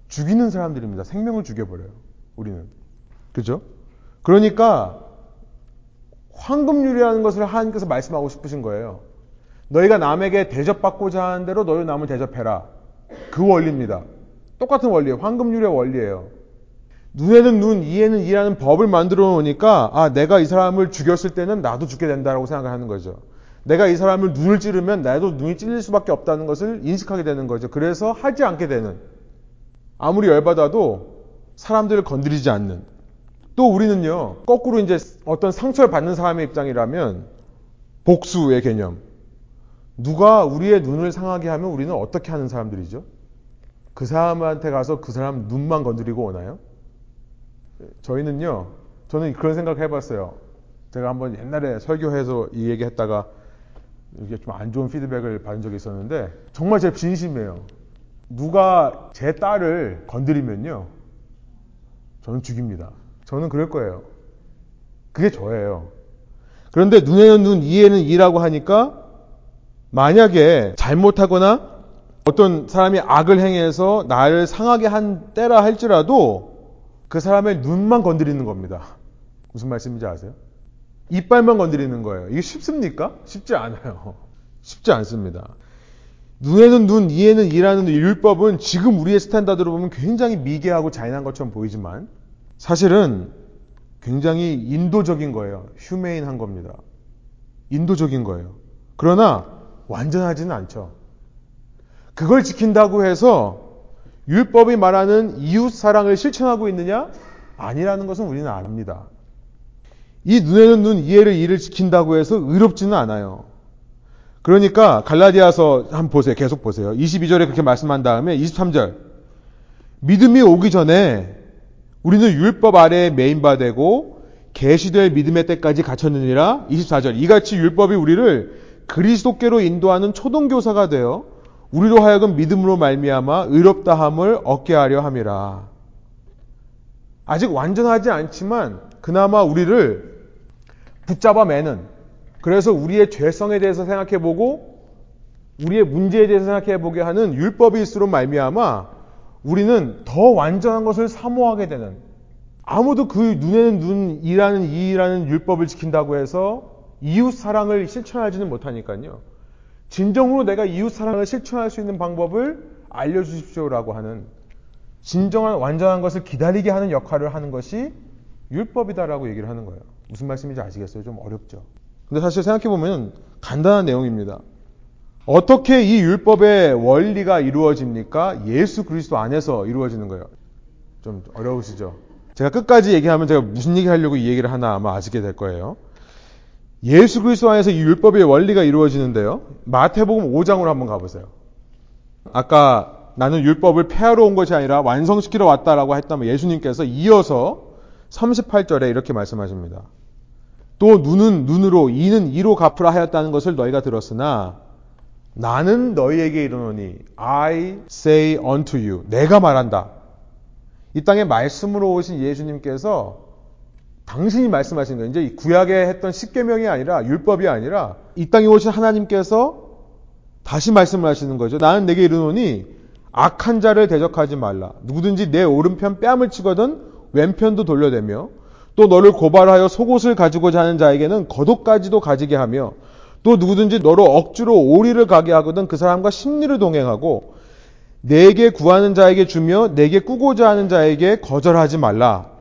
죽이는 사람들입니다. 생명을 죽여버려요. 우리는. 그죠? 그러니까 황금률이라는 것을 하나님께서 말씀하고 싶으신 거예요. 너희가 남에게 대접받고자 하는 대로 너희 남을 대접해라. 그 원리입니다. 똑같은 원리예요. 황금률의 원리예요. 눈에는 눈, 이에는 이라는 법을 만들어 놓으니까 아 내가 이 사람을 죽였을 때는 나도 죽게 된다라고 생각하는 거죠. 내가 이 사람을 눈을 찌르면 나도 눈이 찔릴 수밖에 없다는 것을 인식하게 되는 거죠. 그래서 하지 않게 되는. 아무리 열받아도 사람들을 건드리지 않는. 또 우리는요, 거꾸로 이제 어떤 상처를 받는 사람의 입장이라면 복수의 개념. 누가 우리의 눈을 상하게 하면 우리는 어떻게 하는 사람들이죠? 그 사람한테 가서 그 사람 눈만 건드리고 오나요? 저희는요, 저는 그런 생각 해봤어요. 제가 한번 옛날에 설교해서 이 얘기 했다가 이게 좀 안 좋은 피드백을 받은 적이 있었는데 정말 제 진심이에요. 누가 제 딸을 건드리면요. 저는 죽입니다. 저는 그럴 거예요. 그게 저예요. 그런데 눈에는 눈, 이에는 이라고 하니까 만약에 잘못하거나 어떤 사람이 악을 행해서 나를 상하게 한 때라 할지라도 그 사람의 눈만 건드리는 겁니다. 무슨 말씀인지 아세요? 이빨만 건드리는 거예요. 이게 쉽습니까? 쉽지 않아요. 쉽지 않습니다. 눈에는 눈, 이에는 이라는 율법은 지금 우리의 스탠다드로 보면 굉장히 미개하고 잔인한 것처럼 보이지만 사실은 굉장히 인도적인 거예요. 휴메인한 겁니다. 인도적인 거예요. 그러나 완전하지는 않죠. 그걸 지킨다고 해서 율법이 말하는 이웃 사랑을 실천하고 있느냐? 아니라는 것은 우리는 압니다. 이 눈에는 눈, 이해를 이를 지킨다고 해서 의롭지는 않아요. 그러니까 갈라디아서 한번 보세요. 계속 보세요. 22절에 그렇게 말씀한 다음에 23절. 믿음이 오기 전에 우리는 율법 아래에 메인바되고 계시될 믿음의 때까지 갇혔느니라 24절. 이같이 율법이 우리를 그리스도께로 인도하는 초동교사가 되어 우리로 하여금 믿음으로 말미암아 의롭다함을 얻게 하려 함이라. 아직 완전하지 않지만 그나마 우리를 붙잡아 매는 그래서 우리의 죄성에 대해서 생각해 보고 우리의 문제에 대해서 생각해 보게 하는 율법일수록 말미암아 우리는 더 완전한 것을 사모하게 되는 아무도 그 눈에는 눈 이라는 이라는 율법을 지킨다고 해서 이웃 사랑을 실천하지는 못하니까요. 진정으로 내가 이웃 사랑을 실천할 수 있는 방법을 알려주십시오라고 하는 진정한 완전한 것을 기다리게 하는 역할을 하는 것이 율법이다라고 얘기를 하는 거예요. 무슨 말씀인지 아시겠어요? 좀 어렵죠. 근데 사실 생각해보면 간단한 내용입니다. 어떻게 이 율법의 원리가 이루어집니까? 예수 그리스도 안에서 이루어지는 거예요. 좀 어려우시죠? 제가 끝까지 얘기하면 제가 무슨 얘기 하려고 이 얘기를 하나 아마 아시게 될 거예요. 예수 그리스도 안에서 이 율법의 원리가 이루어지는데요. 마태복음 5장으로 한번 가보세요. 아까 나는 율법을 폐하러 온 것이 아니라 완성시키러 왔다라고 했다면 예수님께서 이어서 38절에 이렇게 말씀하십니다. 또 눈은 눈으로 이는 이로 갚으라 하였다는 것을 너희가 들었으나 나는 너희에게 이르노니 I say unto you 내가 말한다. 이 땅에 말씀으로 오신 예수님께서 당신이 말씀하신 거예요. 이제 구약에 했던 십계명이 아니라 율법이 아니라 이 땅에 오신 하나님께서 다시 말씀을 하시는 거죠. 나는 내게 이르노니 악한 자를 대적하지 말라. 누구든지 내 오른편 뺨을 치거든 왼편도 돌려대며 또 너를 고발하여 속옷을 가지고자 하는 자에게는 겉옷까지도 가지게 하며 또 누구든지 너로 억지로 오리를 가게 하거든 그 사람과 심리를 동행하고 내게 구하는 자에게 주며 내게 꾸고자 하는 자에게 거절하지 말라.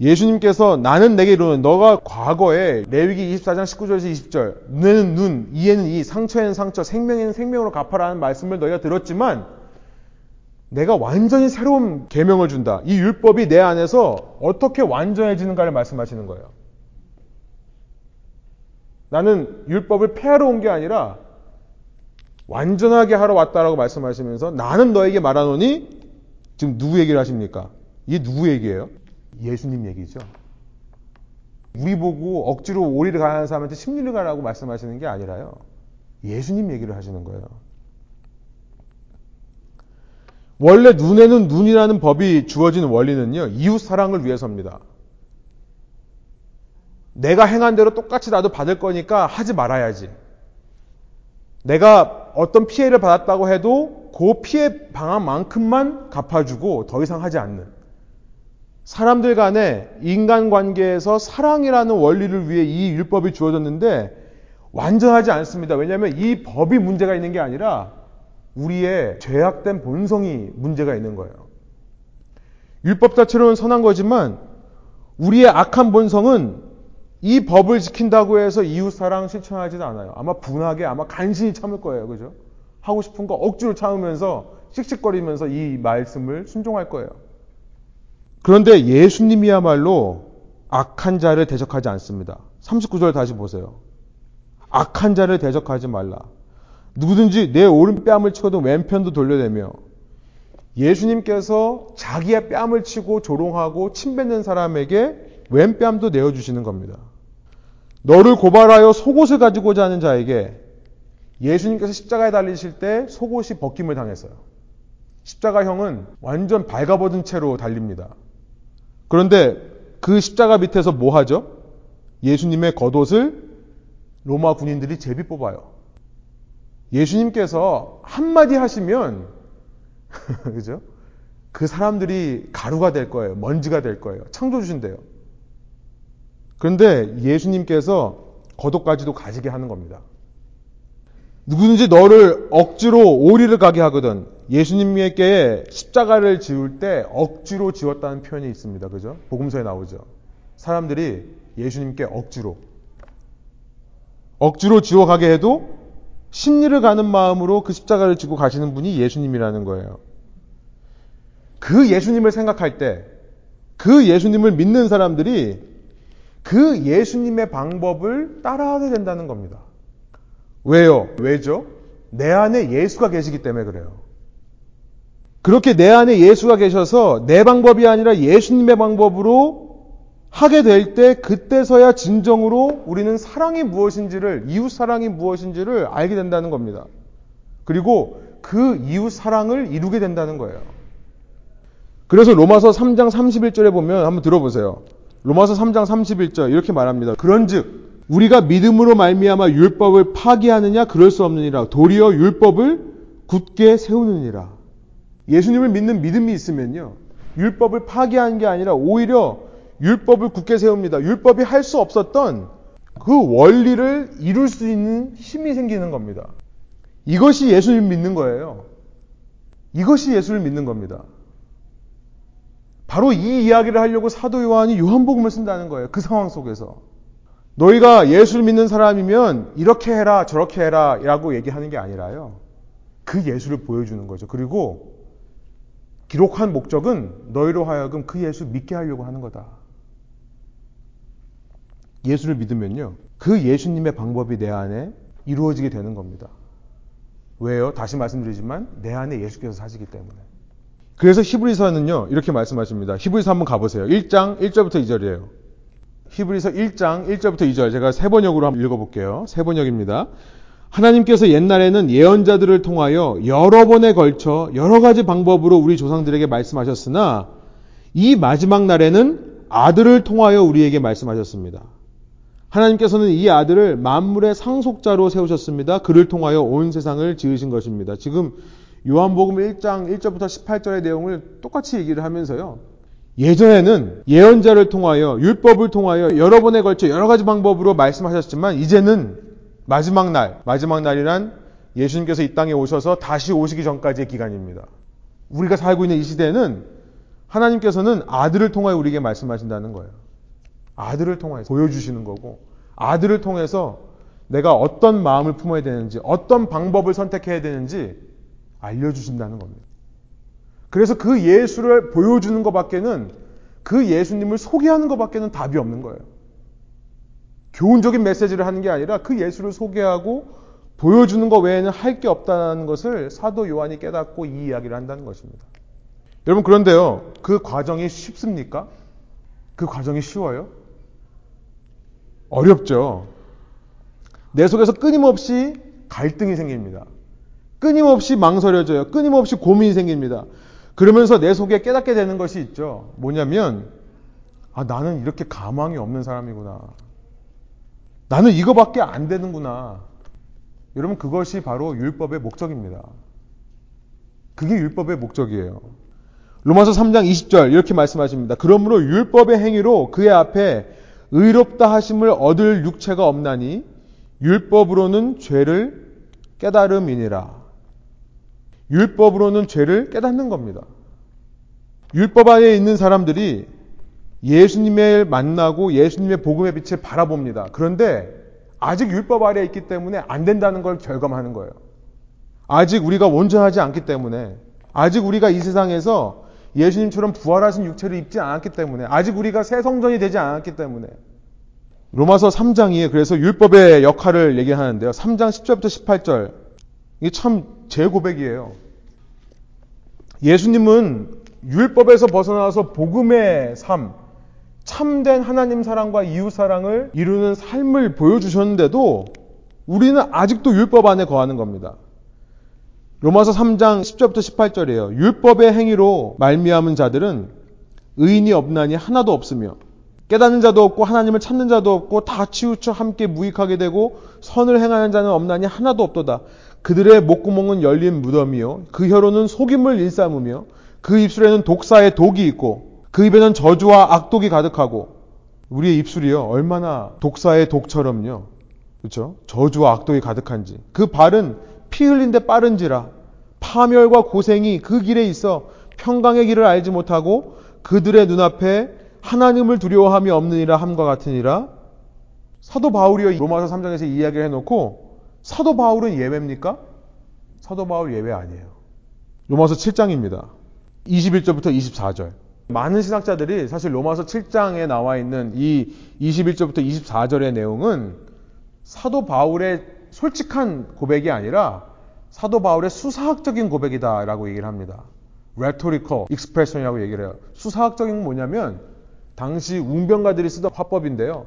예수님께서 나는 내게 이르는 너가 과거에 레위기 24장 19절에서 20절 눈에는 눈, 이에는 이, 상처에는 상처, 생명에는 생명으로 갚아라는 말씀을 너희가 들었지만 내가 완전히 새로운 계명을 준다. 이 율법이 내 안에서 어떻게 완전해지는가를 말씀하시는 거예요. 나는 율법을 폐하러 온 게 아니라 완전하게 하러 왔다라고 말씀하시면서 나는 너에게 말하노니 지금 누구 얘기를 하십니까? 이게 누구 얘기예요? 예수님 얘기죠. 우리 보고 억지로 오리를 가는 사람한테 심리를 가라고 말씀하시는 게 아니라요. 예수님 얘기를 하시는 거예요. 원래 눈에는 눈이라는 법이 주어진 원리는요, 이웃 사랑을 위해서입니다. 내가 행한 대로 똑같이 나도 받을 거니까 하지 말아야지. 내가 어떤 피해를 받았다고 해도 그 피해 방한 만큼만 갚아주고 더 이상 하지 않는. 사람들 간의 인간관계에서 사랑이라는 원리를 위해 이 율법이 주어졌는데 완전하지 않습니다. 왜냐하면 이 법이 문제가 있는 게 아니라 우리의 죄악된 본성이 문제가 있는 거예요. 율법 자체로는 선한 거지만 우리의 악한 본성은 이 법을 지킨다고 해서 이웃 사랑 실천하지도 않아요. 아마 분하게 아마 간신히 참을 거예요. 그죠? 하고 싶은 거 억지로 참으면서 씩씩거리면서 이 말씀을 순종할 거예요. 그런데 예수님이야말로 악한 자를 대적하지 않습니다. 39절 다시 보세요. 악한 자를 대적하지 말라. 누구든지 내 오른 뺨을 치고도 왼편도 돌려내며 예수님께서 자기의 뺨을 치고 조롱하고 침뱉는 사람에게 왼뺨도 내어주시는 겁니다. 너를 고발하여 속옷을 가지고자 하는 자에게 예수님께서 십자가에 달리실 때 속옷이 벗김을 당했어요. 십자가형은 완전 발가벗은 채로 달립니다. 그런데 그 십자가 밑에서 뭐 하죠? 예수님의 겉옷을 로마 군인들이 제비 뽑아요. 예수님께서 한마디 하시면, 그죠? 그 사람들이 가루가 될 거예요. 먼지가 될 거예요. 창조주신대요. 그런데 예수님께서 겉옷까지도 가지게 하는 겁니다. 누구든지 너를 억지로 오리를 가게 하거든 예수님께 십자가를 지울 때 억지로 지웠다는 표현이 있습니다. 그죠? 복음서에 나오죠. 사람들이 예수님께 억지로 억지로 지워 가게 해도 심리를 가는 마음으로 그 십자가를 지고 가시는 분이 예수님이라는 거예요. 그 예수님을 생각할 때, 그 예수님을 믿는 사람들이 그 예수님의 방법을 따라하게 된다는 겁니다. 왜요? 왜죠? 내 안에 예수가 계시기 때문에 그래요. 그렇게 내 안에 예수가 계셔서 내 방법이 아니라 예수님의 방법으로 하게 될 때 그때서야 진정으로 우리는 사랑이 무엇인지를 이웃 사랑이 무엇인지를 알게 된다는 겁니다. 그리고 그 이웃 사랑을 이루게 된다는 거예요. 그래서 로마서 3장 31절에 보면 한번 들어보세요. 로마서 3장 31절 이렇게 말합니다. 그런즉 우리가 믿음으로 말미암아 율법을 파기하느냐 그럴 수 없느니라 도리어 율법을 굳게 세우느니라. 예수님을 믿는 믿음이 있으면요. 율법을 파기하는 게 아니라 오히려 율법을 굳게 세웁니다. 율법이 할 수 없었던 그 원리를 이룰 수 있는 힘이 생기는 겁니다. 이것이 예수를 믿는 거예요. 이것이 예수를 믿는 겁니다. 바로 이 이야기를 하려고 사도 요한이 요한복음을 쓴다는 거예요. 그 상황 속에서. 너희가 예수를 믿는 사람이면 이렇게 해라 저렇게 해라 라고 얘기하는 게 아니라요. 그 예수를 보여주는 거죠. 그리고 기록한 목적은 너희로 하여금 그 예수 믿게 하려고 하는 거다. 예수를 믿으면요. 그 예수님의 방법이 내 안에 이루어지게 되는 겁니다. 왜요? 다시 말씀드리지만 내 안에 예수께서 사시기 때문에. 그래서 히브리서는요. 이렇게 말씀하십니다. 히브리서 한번 가보세요. 1장 1절부터 2절이에요. 히브리서 1장 1절부터 2절 제가 세 번역으로 한번 읽어볼게요. 세 번역입니다. 하나님께서 옛날에는 예언자들을 통하여 여러 번에 걸쳐 여러 가지 방법으로 우리 조상들에게 말씀하셨으나 이 마지막 날에는 아들을 통하여 우리에게 말씀하셨습니다. 하나님께서는 이 아들을 만물의 상속자로 세우셨습니다. 그를 통하여 온 세상을 지으신 것입니다. 지금 요한복음 1장 1절부터 18절의 내용을 똑같이 얘기를 하면서요. 예전에는 예언자를 통하여 율법을 통하여 여러 번에 걸쳐 여러 가지 방법으로 말씀하셨지만 이제는 마지막 날, 마지막 날이란 예수님께서 이 땅에 오셔서 다시 오시기 전까지의 기간입니다. 우리가 살고 있는 이 시대는 하나님께서는 아들을 통하여 우리에게 말씀하신다는 거예요. 아들을 통해서 보여주시는 거고, 아들을 통해서 내가 어떤 마음을 품어야 되는지, 어떤 방법을 선택해야 되는지 알려주신다는 겁니다. 그래서 그 예수를 보여주는 것밖에는 그 예수님을 소개하는 것밖에는 답이 없는 거예요. 교훈적인 메시지를 하는 게 아니라 그 예수를 소개하고 보여주는 것 외에는 할 게 없다는 것을 사도 요한이 깨닫고 이 이야기를 한다는 것입니다. 여러분 그런데요. 그 과정이 쉽습니까? 그 과정이 쉬워요? 어렵죠. 내 속에서 끊임없이 갈등이 생깁니다. 끊임없이 망설여져요. 끊임없이 고민이 생깁니다. 그러면서 내 속에 깨닫게 되는 것이 있죠. 뭐냐면, 아, 나는 이렇게 가망이 없는 사람이구나. 나는 이거밖에 안 되는구나. 여러분, 그것이 바로 율법의 목적입니다. 그게 율법의 목적이에요. 로마서 3장 20절 이렇게 말씀하십니다. 그러므로 율법의 행위로 그의 앞에 의롭다 하심을 얻을 육체가 없나니 율법으로는 죄를 깨달음이니라. 율법으로는 죄를 깨닫는 겁니다. 율법 아래 있는 사람들이 예수님을 만나고 예수님의 복음의 빛을 바라봅니다. 그런데 아직 율법 아래에 있기 때문에 안 된다는 걸 결감하는 거예요. 아직 우리가 온전하지 않기 때문에 아직 우리가 이 세상에서 예수님처럼 부활하신 육체를 입지 않았기 때문에 아직 우리가 새 성전이 되지 않았기 때문에 로마서 3장이 그래서 율법의 역할을 얘기하는데요. 3장 10절부터 18절 이게 참 제 고백이에요. 예수님은 율법에서 벗어나서 복음의 삶, 참된 하나님 사랑과 이웃 사랑을 이루는 삶을 보여주셨는데도 우리는 아직도 율법 안에 거하는 겁니다. 로마서 3장 10절부터 18절이에요. 율법의 행위로 말미암은 자들은 의인이 없나니 하나도 없으며 깨닫는 자도 없고 하나님을 찾는 자도 없고 다 치우쳐 함께 무익하게 되고 선을 행하는 자는 없나니 하나도 없도다. 그들의 목구멍은 열린 무덤이요. 그 혀로는 속임을 일삼으며 그 입술에는 독사의 독이 있고 그 입에는 저주와 악독이 가득하고 우리의 입술이요. 얼마나 독사의 독처럼요. 그렇죠? 저주와 악독이 가득한지. 그 발은 피 흘린 데 빠른지라 파멸과 고생이 그 길에 있어 평강의 길을 알지 못하고 그들의 눈앞에 하나님을 두려워함이 없느니라 함과 같으니라. 사도 바울이요. 로마서 3장에서 이야기를 해놓고 사도 바울은 예외입니까? 사도 바울 예외 아니에요. 로마서 7장입니다. 21절부터 24절. 많은 신학자들이 사실 로마서 7장에 나와 있는 이 21절부터 24절의 내용은 사도 바울의 솔직한 고백이 아니라 사도 바울의 수사학적인 고백이다라고 얘기를 합니다. rhetorical expression이라고 얘기를 해요. 수사학적인 뭐냐면 당시 웅병가들이 쓰던 화법인데요.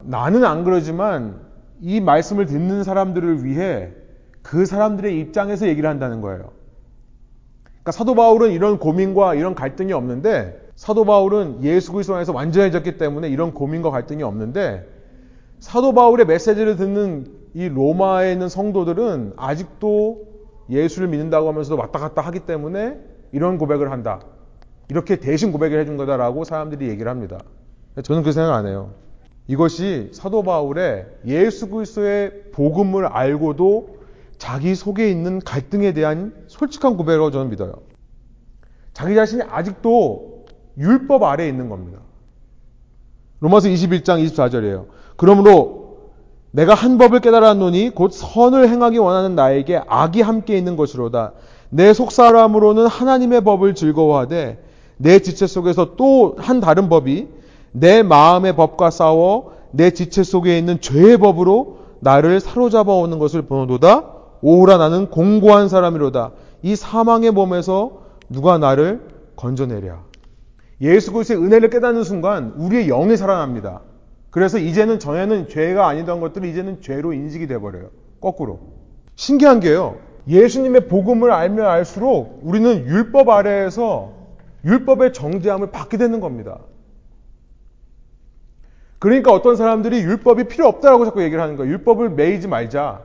나는 안 그러지만 이 말씀을 듣는 사람들을 위해 그 사람들의 입장에서 얘기를 한다는 거예요. 그러니까 사도 바울은 이런 고민과 이런 갈등이 없는데 사도 바울은 예수 그리스도 안에서 완전해졌기 때문에 이런 고민과 갈등이 없는데 사도 바울의 메시지를 듣는 이 로마에 있는 성도들은 아직도 예수를 믿는다고 하면서도 왔다 갔다 하기 때문에 이런 고백을 한다. 이렇게 대신 고백을 해준 거다라고 사람들이 얘기를 합니다. 저는 그 생각 안 해요. 이것이 사도 바울의 예수 그리스도의 복음을 알고도 자기 속에 있는 갈등에 대한 솔직한 고백이라고 저는 믿어요. 자기 자신이 아직도 율법 아래에 있는 겁니다. 로마서 21장 24절이에요. 그러므로 내가 한 법을 깨달았노니 곧 선을 행하기 원하는 나에게 악이 함께 있는 것이로다. 내 속사람으로는 하나님의 법을 즐거워하되 내 지체 속에서 또 한 다른 법이 내 마음의 법과 싸워 내 지체 속에 있는 죄의 법으로 나를 사로잡아 오는 것을 보노도다. 오라 나는 공고한 사람이로다. 이 사망의 몸에서 누가 나를 건져내랴. 예수 그리스도의 은혜를 깨닫는 순간 우리의 영이 살아납니다. 그래서 이제는 전에는 죄가 아니던 것들이 이제는 죄로 인식이 돼 버려요. 거꾸로. 신기한 게요. 예수님의 복음을 알면 알수록 우리는 율법 아래에서 율법의 정죄함을 받게 되는 겁니다. 그러니까 어떤 사람들이 율법이 필요 없다라고 자꾸 얘기를 하는 거예요. 율법을 매이지 말자.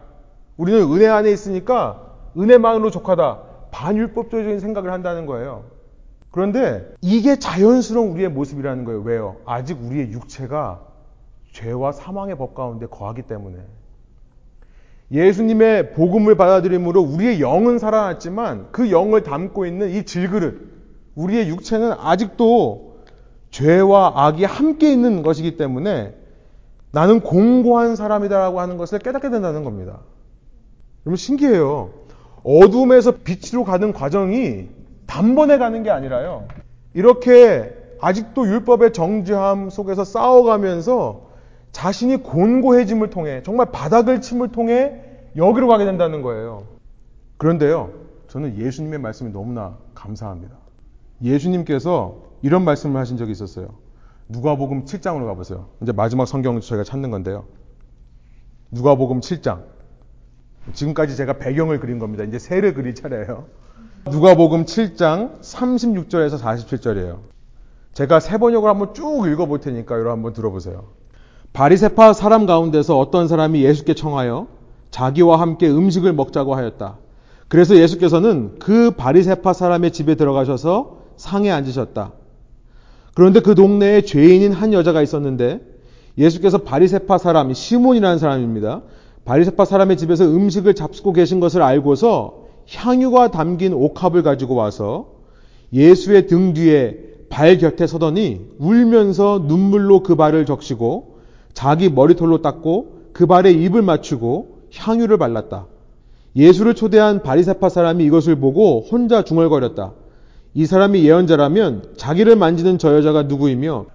우리는 은혜 안에 있으니까 은혜만으로 족하다. 반율법적인 생각을 한다는 거예요. 그런데 이게 자연스러운 우리의 모습이라는 거예요. 왜요? 아직 우리의 육체가 죄와 사망의 법 가운데 거하기 때문에. 예수님의 복음을 받아들임으로 우리의 영은 살아났지만 그 영을 담고 있는 이 질그릇, 우리의 육체는 아직도 죄와 악이 함께 있는 것이기 때문에 나는 공고한 사람이다라고 하는 것을 깨닫게 된다는 겁니다. 여러분 신기해요. 어둠에서 빛으로 가는 과정이 단번에 가는 게 아니라요. 이렇게 아직도 율법의 정죄함 속에서 싸워가면서 자신이 곤고해짐을 통해 정말 바닥을 침을 통해 여기로 가게 된다는 거예요. 그런데요. 저는 예수님의 말씀이 너무나 감사합니다. 예수님께서 이런 말씀을 하신 적이 있었어요. 누가복음 7장으로 가보세요. 이제 마지막 성경을 저희가 찾는 건데요. 누가복음 7장. 지금까지 제가 배경을 그린 겁니다. 이제 새를 그릴 차례예요. 누가복음 7장 36절에서 47절이에요. 제가 세 번역을 한번 쭉 읽어볼 테니까 여러분 한번 들어보세요. 바리세파 사람 가운데서 어떤 사람이 예수께 청하여 자기와 함께 음식을 먹자고 하였다. 그래서 예수께서는 그 바리세파 사람의 집에 들어가셔서 상에 앉으셨다. 그런데 그 동네에 죄인인 한 여자가 있었는데 예수께서 바리세파 사람 시몬이라는 사람입니다. 바리세파 사람의 집에서 음식을 잡수고 계신 것을 알고서 향유가 담긴 옥합을 가지고 와서 예수의 등 뒤에 발 곁에 서더니 울면서 눈물로 그 발을 적시고 자기 머리털로 닦고 그 발에 입을 맞추고 향유를 발랐다. 예수를 초대한 바리세파 사람이 이것을 보고 혼자 중얼거렸다. 이 사람이 예언자라면 자기를 만지는 저 여자가 누구이며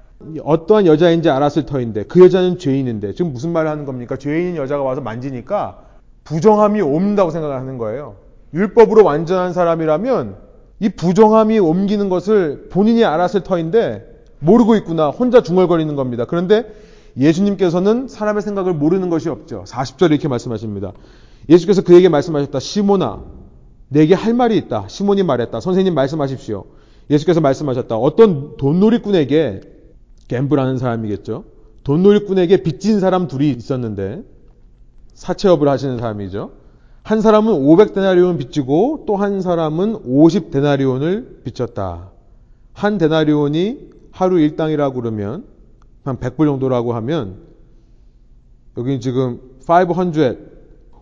어떠한 여자인지 알았을 터인데 그 여자는 죄인인데 지금 무슨 말을 하는 겁니까? 죄인인 여자가 와서 만지니까 부정함이 옮는다고 생각을 하는 거예요. 율법으로 완전한 사람이라면 이 부정함이 옮기는 것을 본인이 알았을 터인데 모르고 있구나. 혼자 중얼거리는 겁니다. 그런데 예수님께서는 사람의 생각을 모르는 것이 없죠. 40절에 이렇게 말씀하십니다. 예수께서 그에게 말씀하셨다. 시모나, 내게 할 말이 있다. 시몬이 말했다. 선생님 말씀하십시오. 예수께서 말씀하셨다. 어떤 돈놀이꾼에게 갬블하는 사람이겠죠. 돈놀이꾼에게 빚진 사람 둘이 있었는데 사채업을 하시는 사람이죠. 한 사람은 500데나리온 빚지고 또 한 사람은 50데나리온을 빚졌다. 한 데나리온이 하루 일당이라고 그러면 한 100불 정도라고 하면 여기 지금 500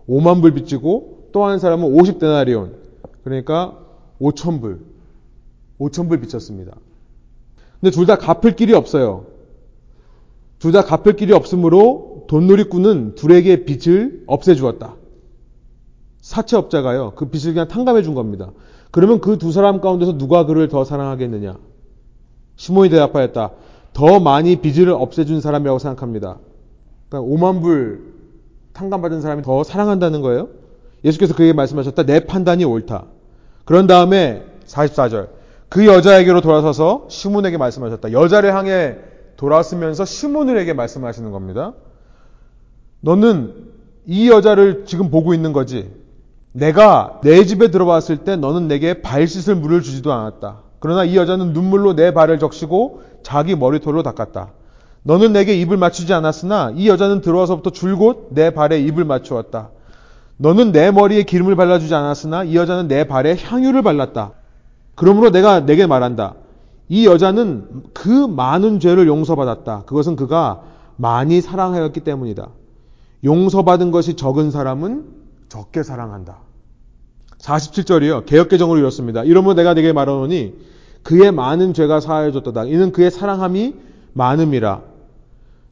5만 불 빚지고 또 한 사람은 50데나리온 그러니까 5천 불 5천 불 빚졌습니다. 근데 둘 다 갚을 길이 없어요. 둘 다 갚을 길이 없으므로 돈놀이꾼은 둘에게 빚을 없애주었다. 사채업자가요. 그 빚을 그냥 탕감해 준 겁니다. 그러면 그 두 사람 가운데서 누가 그를 더 사랑하겠느냐? 시몬이 대답하였다. 더 많이 빚을 없애준 사람이라고 생각합니다. 그러니까 5만 불 탕감받은 사람이 더 사랑한다는 거예요. 예수께서 그에게 말씀하셨다. 내 판단이 옳다. 그런 다음에 44절. 그 여자에게로 돌아서서 시몬에게 말씀하셨다. 여자를 향해 돌아서면서 시몬에게 말씀하시는 겁니다. 너는 이 여자를 지금 보고 있는 거지. 내가 내 집에 들어왔을 때 너는 내게 발 씻을 물을 주지도 않았다. 그러나 이 여자는 눈물로 내 발을 적시고 자기 머리털로 닦았다. 너는 내게 입을 맞추지 않았으나 이 여자는 들어와서부터 줄곧 내 발에 입을 맞추었다. 너는 내 머리에 기름을 발라주지 않았으나 이 여자는 내 발에 향유를 발랐다. 그러므로 내가 내게 말한다. 이 여자는 그 많은 죄를 용서받았다. 그것은 그가 많이 사랑하였기 때문이다. 용서받은 것이 적은 사람은 적게 사랑한다. 47절이요. 개혁개정으로 이렇습니다. 이러면 내가 내게 말하노니 그의 많은 죄가 사하여졌도다. 이는 그의 사랑함이 많음이라.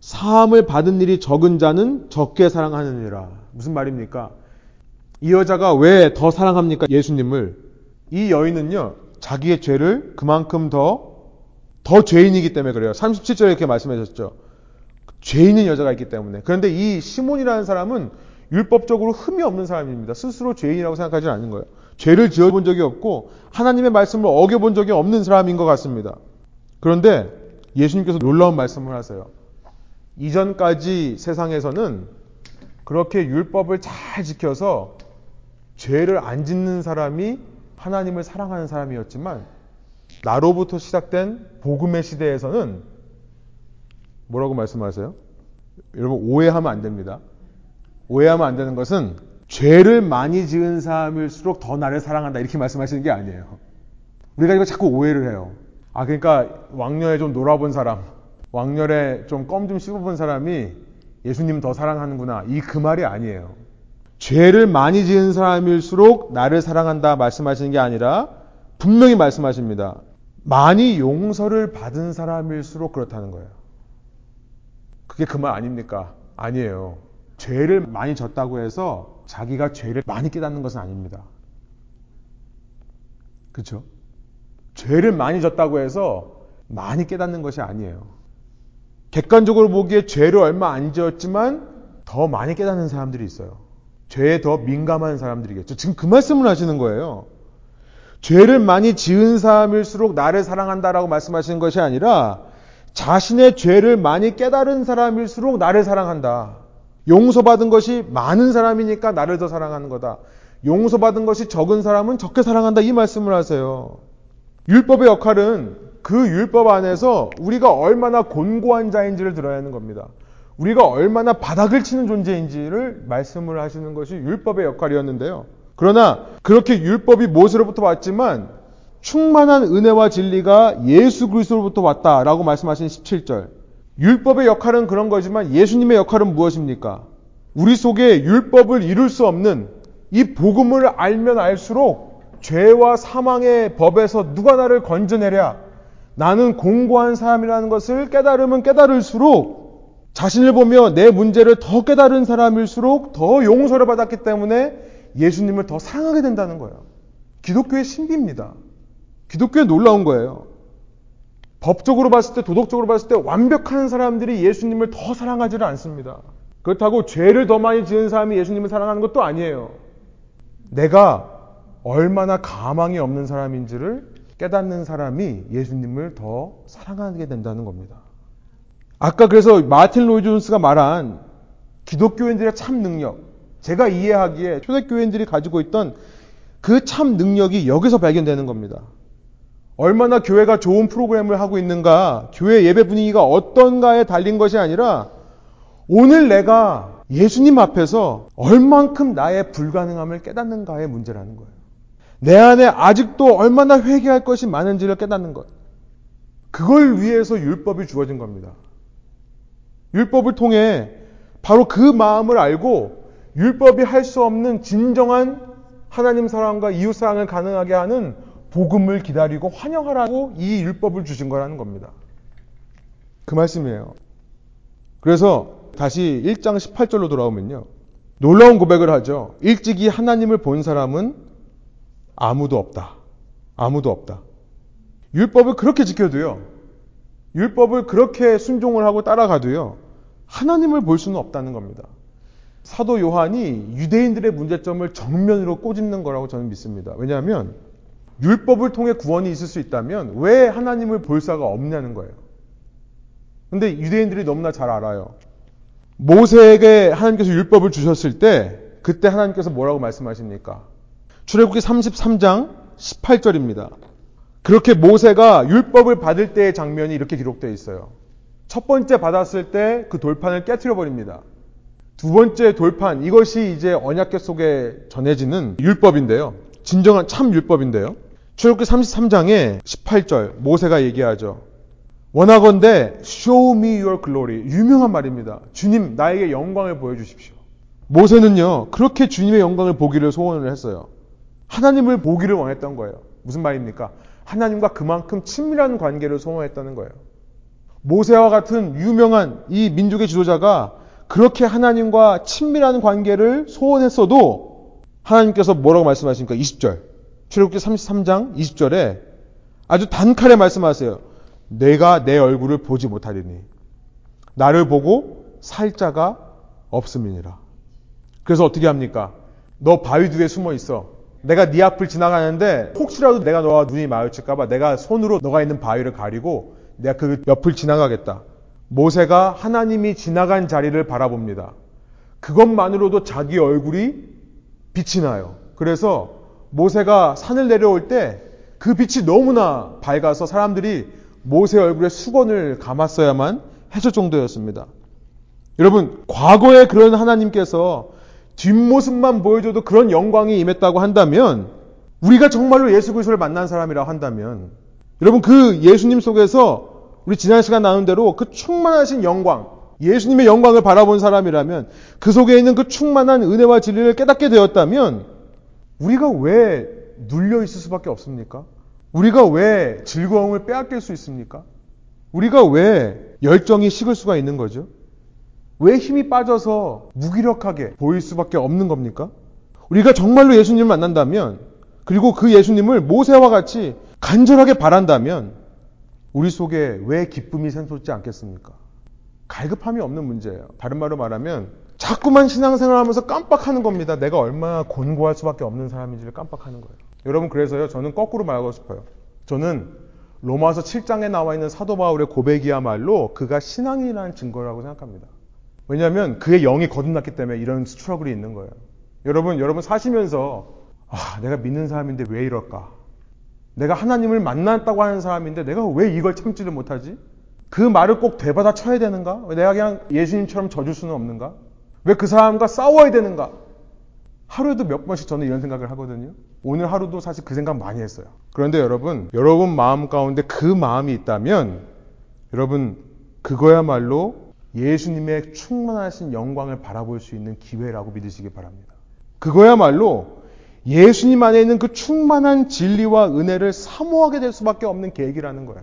사함을 받은 일이 적은 자는 적게 사랑하느니라. 무슨 말입니까? 이 여자가 왜 더 사랑합니까? 예수님을. 이 여인은요, 자기의 죄를 그만큼 더, 더 죄인이기 때문에 그래요. 37절에 이렇게 말씀하셨죠. 죄인인 여자가 있기 때문에. 그런데 이 시몬이라는 사람은 율법적으로 흠이 없는 사람입니다. 스스로 죄인이라고 생각하지 않는 거예요. 죄를 지어본 적이 없고 하나님의 말씀을 어겨본 적이 없는 사람인 것 같습니다. 그런데 예수님께서 놀라운 말씀을 하세요. 이전까지 세상에서는 그렇게 율법을 잘 지켜서 죄를 안 짓는 사람이 하나님을 사랑하는 사람이었지만 나로부터 시작된 복음의 시대에서는 뭐라고 말씀하세요? 여러분 오해하면 안 됩니다. 오해하면 안 되는 것은 죄를 많이 지은 사람일수록 더 나를 사랑한다 이렇게 말씀하시는 게 아니에요. 우리가 이거 자꾸 오해를 해요. 아 그러니까 왕년에 좀 놀아본 사람, 왕년에 좀 껌 좀 씹어본 사람이 예수님 더 사랑하는구나 이 그 말이 아니에요. 죄를 많이 지은 사람일수록 나를 사랑한다 말씀하시는 게 아니라 분명히 말씀하십니다. 많이 용서를 받은 사람일수록 그렇다는 거예요. 그게 그 말 아닙니까? 아니에요. 죄를 많이 졌다고 해서 자기가 죄를 많이 깨닫는 것은 아닙니다. 그렇죠? 죄를 많이 졌다고 해서 많이 깨닫는 것이 아니에요. 객관적으로 보기에 죄를 얼마 안 지었지만 더 많이 깨닫는 사람들이 있어요. 죄에 더 민감한 사람들이겠죠. 지금 그 말씀을 하시는 거예요. 죄를 많이 지은 사람일수록 나를 사랑한다라고 말씀하시는 것이 아니라 자신의 죄를 많이 깨달은 사람일수록 나를 사랑한다. 용서받은 것이 많은 사람이니까 나를 더 사랑하는 거다. 용서받은 것이 적은 사람은 적게 사랑한다. 이 말씀을 하세요. 율법의 역할은 그 율법 안에서 우리가 얼마나 곤고한 자인지를 들어야 하는 겁니다. 우리가 얼마나 바닥을 치는 존재인지를 말씀을 하시는 것이 율법의 역할이었는데요. 그러나 그렇게 율법이 모세로부터 왔지만 충만한 은혜와 진리가 예수 그리스도로부터 왔다라고 말씀하신 17절. 율법의 역할은 그런 거지만 예수님의 역할은 무엇입니까? 우리 속에 율법을 이룰 수 없는 이 복음을 알면 알수록 죄와 사망의 법에서 누가 나를 건져내랴? 나는 공고한 사람이라는 것을 깨달으면 깨달을수록 자신을 보며 내 문제를 더 깨달은 사람일수록 더 용서를 받았기 때문에 예수님을 더 사랑하게 된다는 거예요. 기독교의 신비입니다. 기독교에 놀라운 거예요. 법적으로 봤을 때, 도덕적으로 봤을 때 완벽한 사람들이 예수님을 더 사랑하지를 않습니다. 그렇다고 죄를 더 많이 지은 사람이 예수님을 사랑하는 것도 아니에요. 내가 얼마나 가망이 없는 사람인지를 깨닫는 사람이 예수님을 더 사랑하게 된다는 겁니다. 아까 그래서 마틴 로이 존스가 말한 기독교인들의 참 능력, 제가 이해하기에 초대교인들이 가지고 있던 그 참 능력이 여기서 발견되는 겁니다. 얼마나 교회가 좋은 프로그램을 하고 있는가, 교회 예배 분위기가 어떤가에 달린 것이 아니라 오늘 내가 예수님 앞에서 얼만큼 나의 불가능함을 깨닫는가의 문제라는 거예요. 내 안에 아직도 얼마나 회개할 것이 많은지를 깨닫는 것. 그걸 위해서 율법이 주어진 겁니다. 율법을 통해 바로 그 마음을 알고 율법이 할 수 없는 진정한 하나님 사랑과 이웃 사랑을 가능하게 하는 복음을 기다리고 환영하라고 이 율법을 주신 거라는 겁니다. 그 말씀이에요. 그래서 다시 1장 18절로 돌아오면요. 놀라운 고백을 하죠. 일찍이 하나님을 본 사람은 아무도 없다. 아무도 없다. 율법을 그렇게 지켜도요. 율법을 그렇게 순종을 하고 따라가도요. 하나님을 볼 수는 없다는 겁니다. 사도 요한이 유대인들의 문제점을 정면으로 꼬집는 거라고 저는 믿습니다. 왜냐하면 율법을 통해 구원이 있을 수 있다면 왜 하나님을 볼 사가 없냐는 거예요. 근데 유대인들이 너무나 잘 알아요. 모세에게 하나님께서 율법을 주셨을 때 그때 하나님께서 뭐라고 말씀하십니까? 출애굽기 33장 18절입니다. 그렇게 모세가 율법을 받을 때의 장면이 이렇게 기록되어 있어요. 첫 번째 받았을 때 그 돌판을 깨뜨려 버립니다. 두 번째 돌판 이것이 이제 언약궤 속에 전해지는 율법인데요. 진정한 참 율법인데요. 출애굽기 33장에 18절 모세가 얘기하죠. 원하건대 show me your glory 유명한 말입니다. 주님 나에게 영광을 보여주십시오. 모세는요 그렇게 주님의 영광을 보기를 소원을 했어요. 하나님을 보기를 원했던 거예요. 무슨 말입니까? 하나님과 그만큼 친밀한 관계를 소원했다는 거예요. 모세와 같은 유명한 이 민족의 지도자가 그렇게 하나님과 친밀한 관계를 소원했어도 하나님께서 뭐라고 말씀하십니까? 20절. 출애굽기 33장 20절에 아주 단칼에 말씀하세요. 내가 내 얼굴을 보지 못하리니 나를 보고 살 자가 없음이니라. 그래서 어떻게 합니까? 너 바위 뒤에 숨어 있어. 내가 네 앞을 지나가는데 혹시라도 내가 너와 눈이 마주칠까봐 내가 손으로 너가 있는 바위를 가리고 내가 그 옆을 지나가겠다. 모세가 하나님이 지나간 자리를 바라봅니다. 그것만으로도 자기 얼굴이 빛이 나요. 그래서 모세가 산을 내려올 때 그 빛이 너무나 밝아서 사람들이 모세 얼굴에 수건을 감았어야만 했을 정도였습니다. 여러분, 과거에 그런 하나님께서 뒷모습만 보여줘도 그런 영광이 임했다고 한다면 우리가 정말로 예수 그리스도를 만난 사람이라고 한다면 여러분 그 예수님 속에서 우리 지난 시간 나눈 대로 그 충만하신 영광 예수님의 영광을 바라본 사람이라면 그 속에 있는 그 충만한 은혜와 진리를 깨닫게 되었다면 우리가 왜 눌려 있을 수밖에 없습니까? 우리가 왜 즐거움을 빼앗길 수 있습니까? 우리가 왜 열정이 식을 수가 있는 거죠? 왜 힘이 빠져서 무기력하게 보일 수밖에 없는 겁니까? 우리가 정말로 예수님을 만난다면, 그리고 그 예수님을 모세와 같이 간절하게 바란다면, 우리 속에 왜 기쁨이 샘솟지 않겠습니까? 갈급함이 없는 문제예요. 다른 말로 말하면, 자꾸만 신앙생활 하면서 깜빡하는 겁니다. 내가 얼마나 곤고할 수밖에 없는 사람인지를 깜빡하는 거예요. 여러분, 그래서요, 저는 거꾸로 말하고 싶어요. 저는 로마서 7장에 나와 있는 사도 바울의 고백이야말로 그가 신앙이라는 증거라고 생각합니다. 왜냐하면 그의 영이 거듭났기 때문에 이런 스트러글이 있는 거예요. 여러분, 여러분 사시면서 아, 내가 믿는 사람인데 왜 이럴까? 내가 하나님을 만났다고 하는 사람인데 내가 왜 이걸 참지를 못하지? 그 말을 꼭 되받아 쳐야 되는가? 왜 내가 그냥 예수님처럼 져줄 수는 없는가? 왜 그 사람과 싸워야 되는가? 하루에도 몇 번씩 저는 이런 생각을 하거든요. 오늘 하루도 사실 그 생각 많이 했어요. 그런데 여러분, 여러분 마음 가운데 그 마음이 있다면 여러분 그거야말로 예수님의 충만하신 영광을 바라볼 수 있는 기회라고 믿으시기 바랍니다. 그거야말로 예수님 안에 있는 그 충만한 진리와 은혜를 사모하게 될 수밖에 없는 계획이라는 거예요.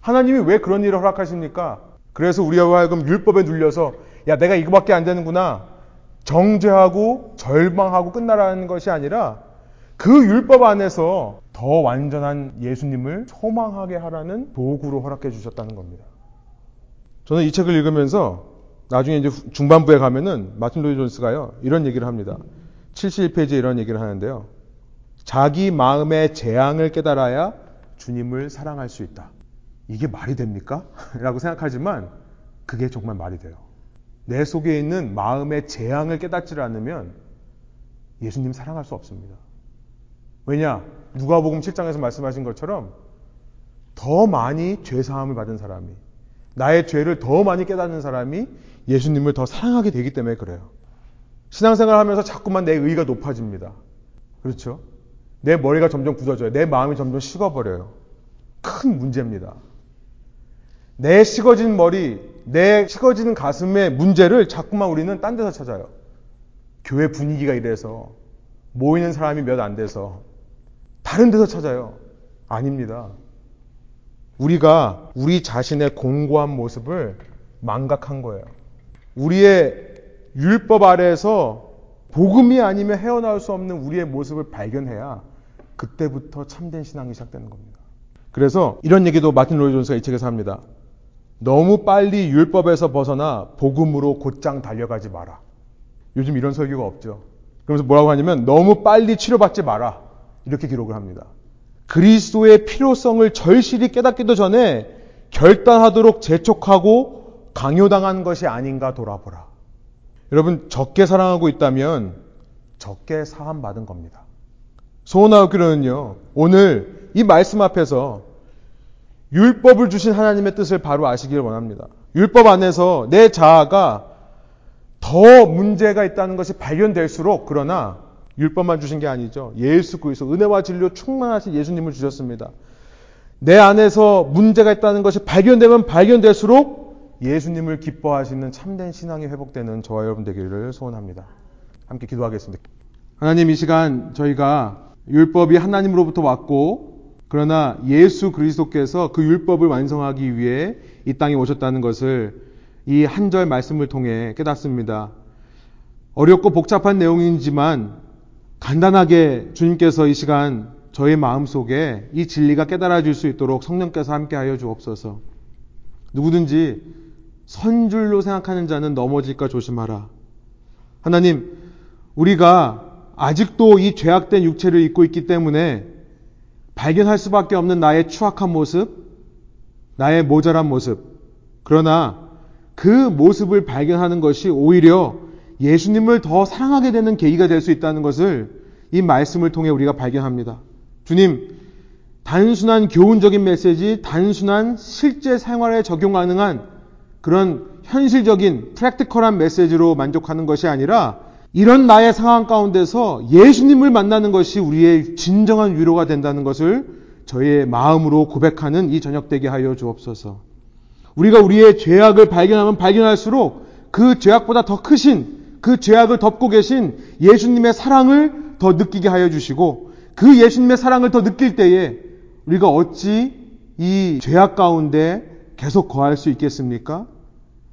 하나님이 왜 그런 일을 허락하십니까? 그래서 우리와 하여금 율법에 눌려서 야 내가 이거밖에 안 되는구나 정죄하고 절망하고 끝나라는 것이 아니라 그 율법 안에서 더 완전한 예수님을 소망하게 하라는 도구로 허락해 주셨다는 겁니다. 저는 이 책을 읽으면서 나중에 이제 중반부에 가면은 마틴 로이 존스가요 이런 얘기를 합니다. 71페이지에 이런 얘기를 하는데요. 자기 마음의 재앙을 깨달아야 주님을 사랑할 수 있다. 이게 말이 됩니까? 라고 생각하지만 그게 정말 말이 돼요. 내 속에 있는 마음의 재앙을 깨닫지 않으면 예수님 사랑할 수 없습니다. 왜냐? 누가복음 7장에서 말씀하신 것처럼 더 많이 죄 사함을 받은 사람이 나의 죄를 더 많이 깨닫는 사람이 예수님을 더 사랑하게 되기 때문에 그래요. 신앙생활 하면서 자꾸만 내 의가 높아집니다. 그렇죠? 내 머리가 점점 굳어져요. 내 마음이 점점 식어버려요. 큰 문제입니다. 내 식어진 머리, 내 식어지는 가슴의 문제를 자꾸만 우리는 딴 데서 찾아요. 교회 분위기가 이래서, 모이는 사람이 몇 안 돼서, 다른 데서 찾아요. 아닙니다. 우리가 우리 자신의 공고한 모습을 망각한 거예요. 우리의 율법 아래에서 복음이 아니면 헤어나올 수 없는 우리의 모습을 발견해야 그때부터 참된 신앙이 시작되는 겁니다. 그래서 이런 얘기도 마틴 로이 존스가 이 책에서 합니다. 너무 빨리 율법에서 벗어나 복음으로 곧장 달려가지 마라. 요즘 이런 설교가 없죠. 그러면서 뭐라고 하냐면 너무 빨리 치료받지 마라. 이렇게 기록을 합니다. 그리스도의 필요성을 절실히 깨닫기도 전에 결단하도록 재촉하고 강요당한 것이 아닌가 돌아보라. 여러분 적게 사랑하고 있다면 적게 사함 받은 겁니다. 소원하옵기로는요. 오늘 이 말씀 앞에서 율법을 주신 하나님의 뜻을 바로 아시기를 원합니다. 율법 안에서 내 자아가 더 문제가 있다는 것이 발견될수록 그러나 율법만 주신 게 아니죠. 예수 그리스도 은혜와 진리로 충만하신 예수님을 주셨습니다. 내 안에서 문제가 있다는 것이 발견되면 발견될수록 예수님을 기뻐하시는 참된 신앙이 회복되는 저와 여러분 되기를 소원합니다. 함께 기도하겠습니다. 하나님 이 시간 저희가 율법이 하나님으로부터 왔고 그러나 예수 그리스도께서 그 율법을 완성하기 위해 이 땅에 오셨다는 것을 이 한 절 말씀을 통해 깨닫습니다. 어렵고 복잡한 내용이지만 간단하게 주님께서 이 시간 저의 마음 속에 이 진리가 깨달아질 수 있도록 성령께서 함께하여 주옵소서. 누구든지 선줄로 생각하는 자는 넘어질까 조심하라. 하나님, 우리가 아직도 이 죄악된 육체를 입고 있기 때문에 발견할 수밖에 없는 나의 추악한 모습, 나의 모자란 모습. 그러나 그 모습을 발견하는 것이 오히려 예수님을 더 사랑하게 되는 계기가 될 수 있다는 것을 이 말씀을 통해 우리가 발견합니다. 주님, 단순한 교훈적인 메시지, 단순한 실제 생활에 적용 가능한 그런 현실적인 프랙티컬한 메시지로 만족하는 것이 아니라 이런 나의 상황 가운데서 예수님을 만나는 것이 우리의 진정한 위로가 된다는 것을 저희의 마음으로 고백하는 이 저녁 되게 하여 주옵소서. 우리가 우리의 죄악을 발견하면 발견할수록 그 죄악보다 더 크신 그 죄악을 덮고 계신 예수님의 사랑을 더 느끼게 하여 주시고 그 예수님의 사랑을 더 느낄 때에 우리가 어찌 이 죄악 가운데 계속 거할 수 있겠습니까?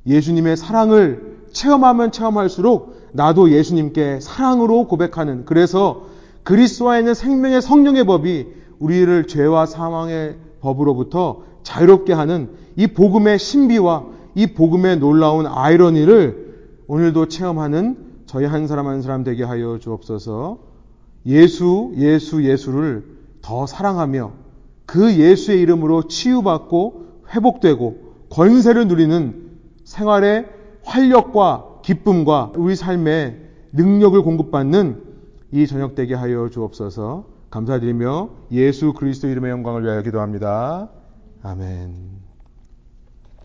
예수님의 사랑을 체험하면 체험할수록 나도 예수님께 사랑으로 고백하는 그래서 그리스도와 있는 생명의 성령의 법이 우리를 죄와 사망의 법으로부터 자유롭게 하는 이 복음의 신비와 이 복음의 놀라운 아이러니를 오늘도 체험하는 저희 한 사람 한 사람 되게 하여 주옵소서. 예수, 예수, 예수를 더 사랑하며 그 예수의 이름으로 치유받고 회복되고 권세를 누리는 생활의 활력과 기쁨과 우리 삶의 능력을 공급받는 이 저녁 되게 하여 주옵소서 감사드리며 예수 그리스도 이름의 영광을 위하여 기도합니다. 아멘.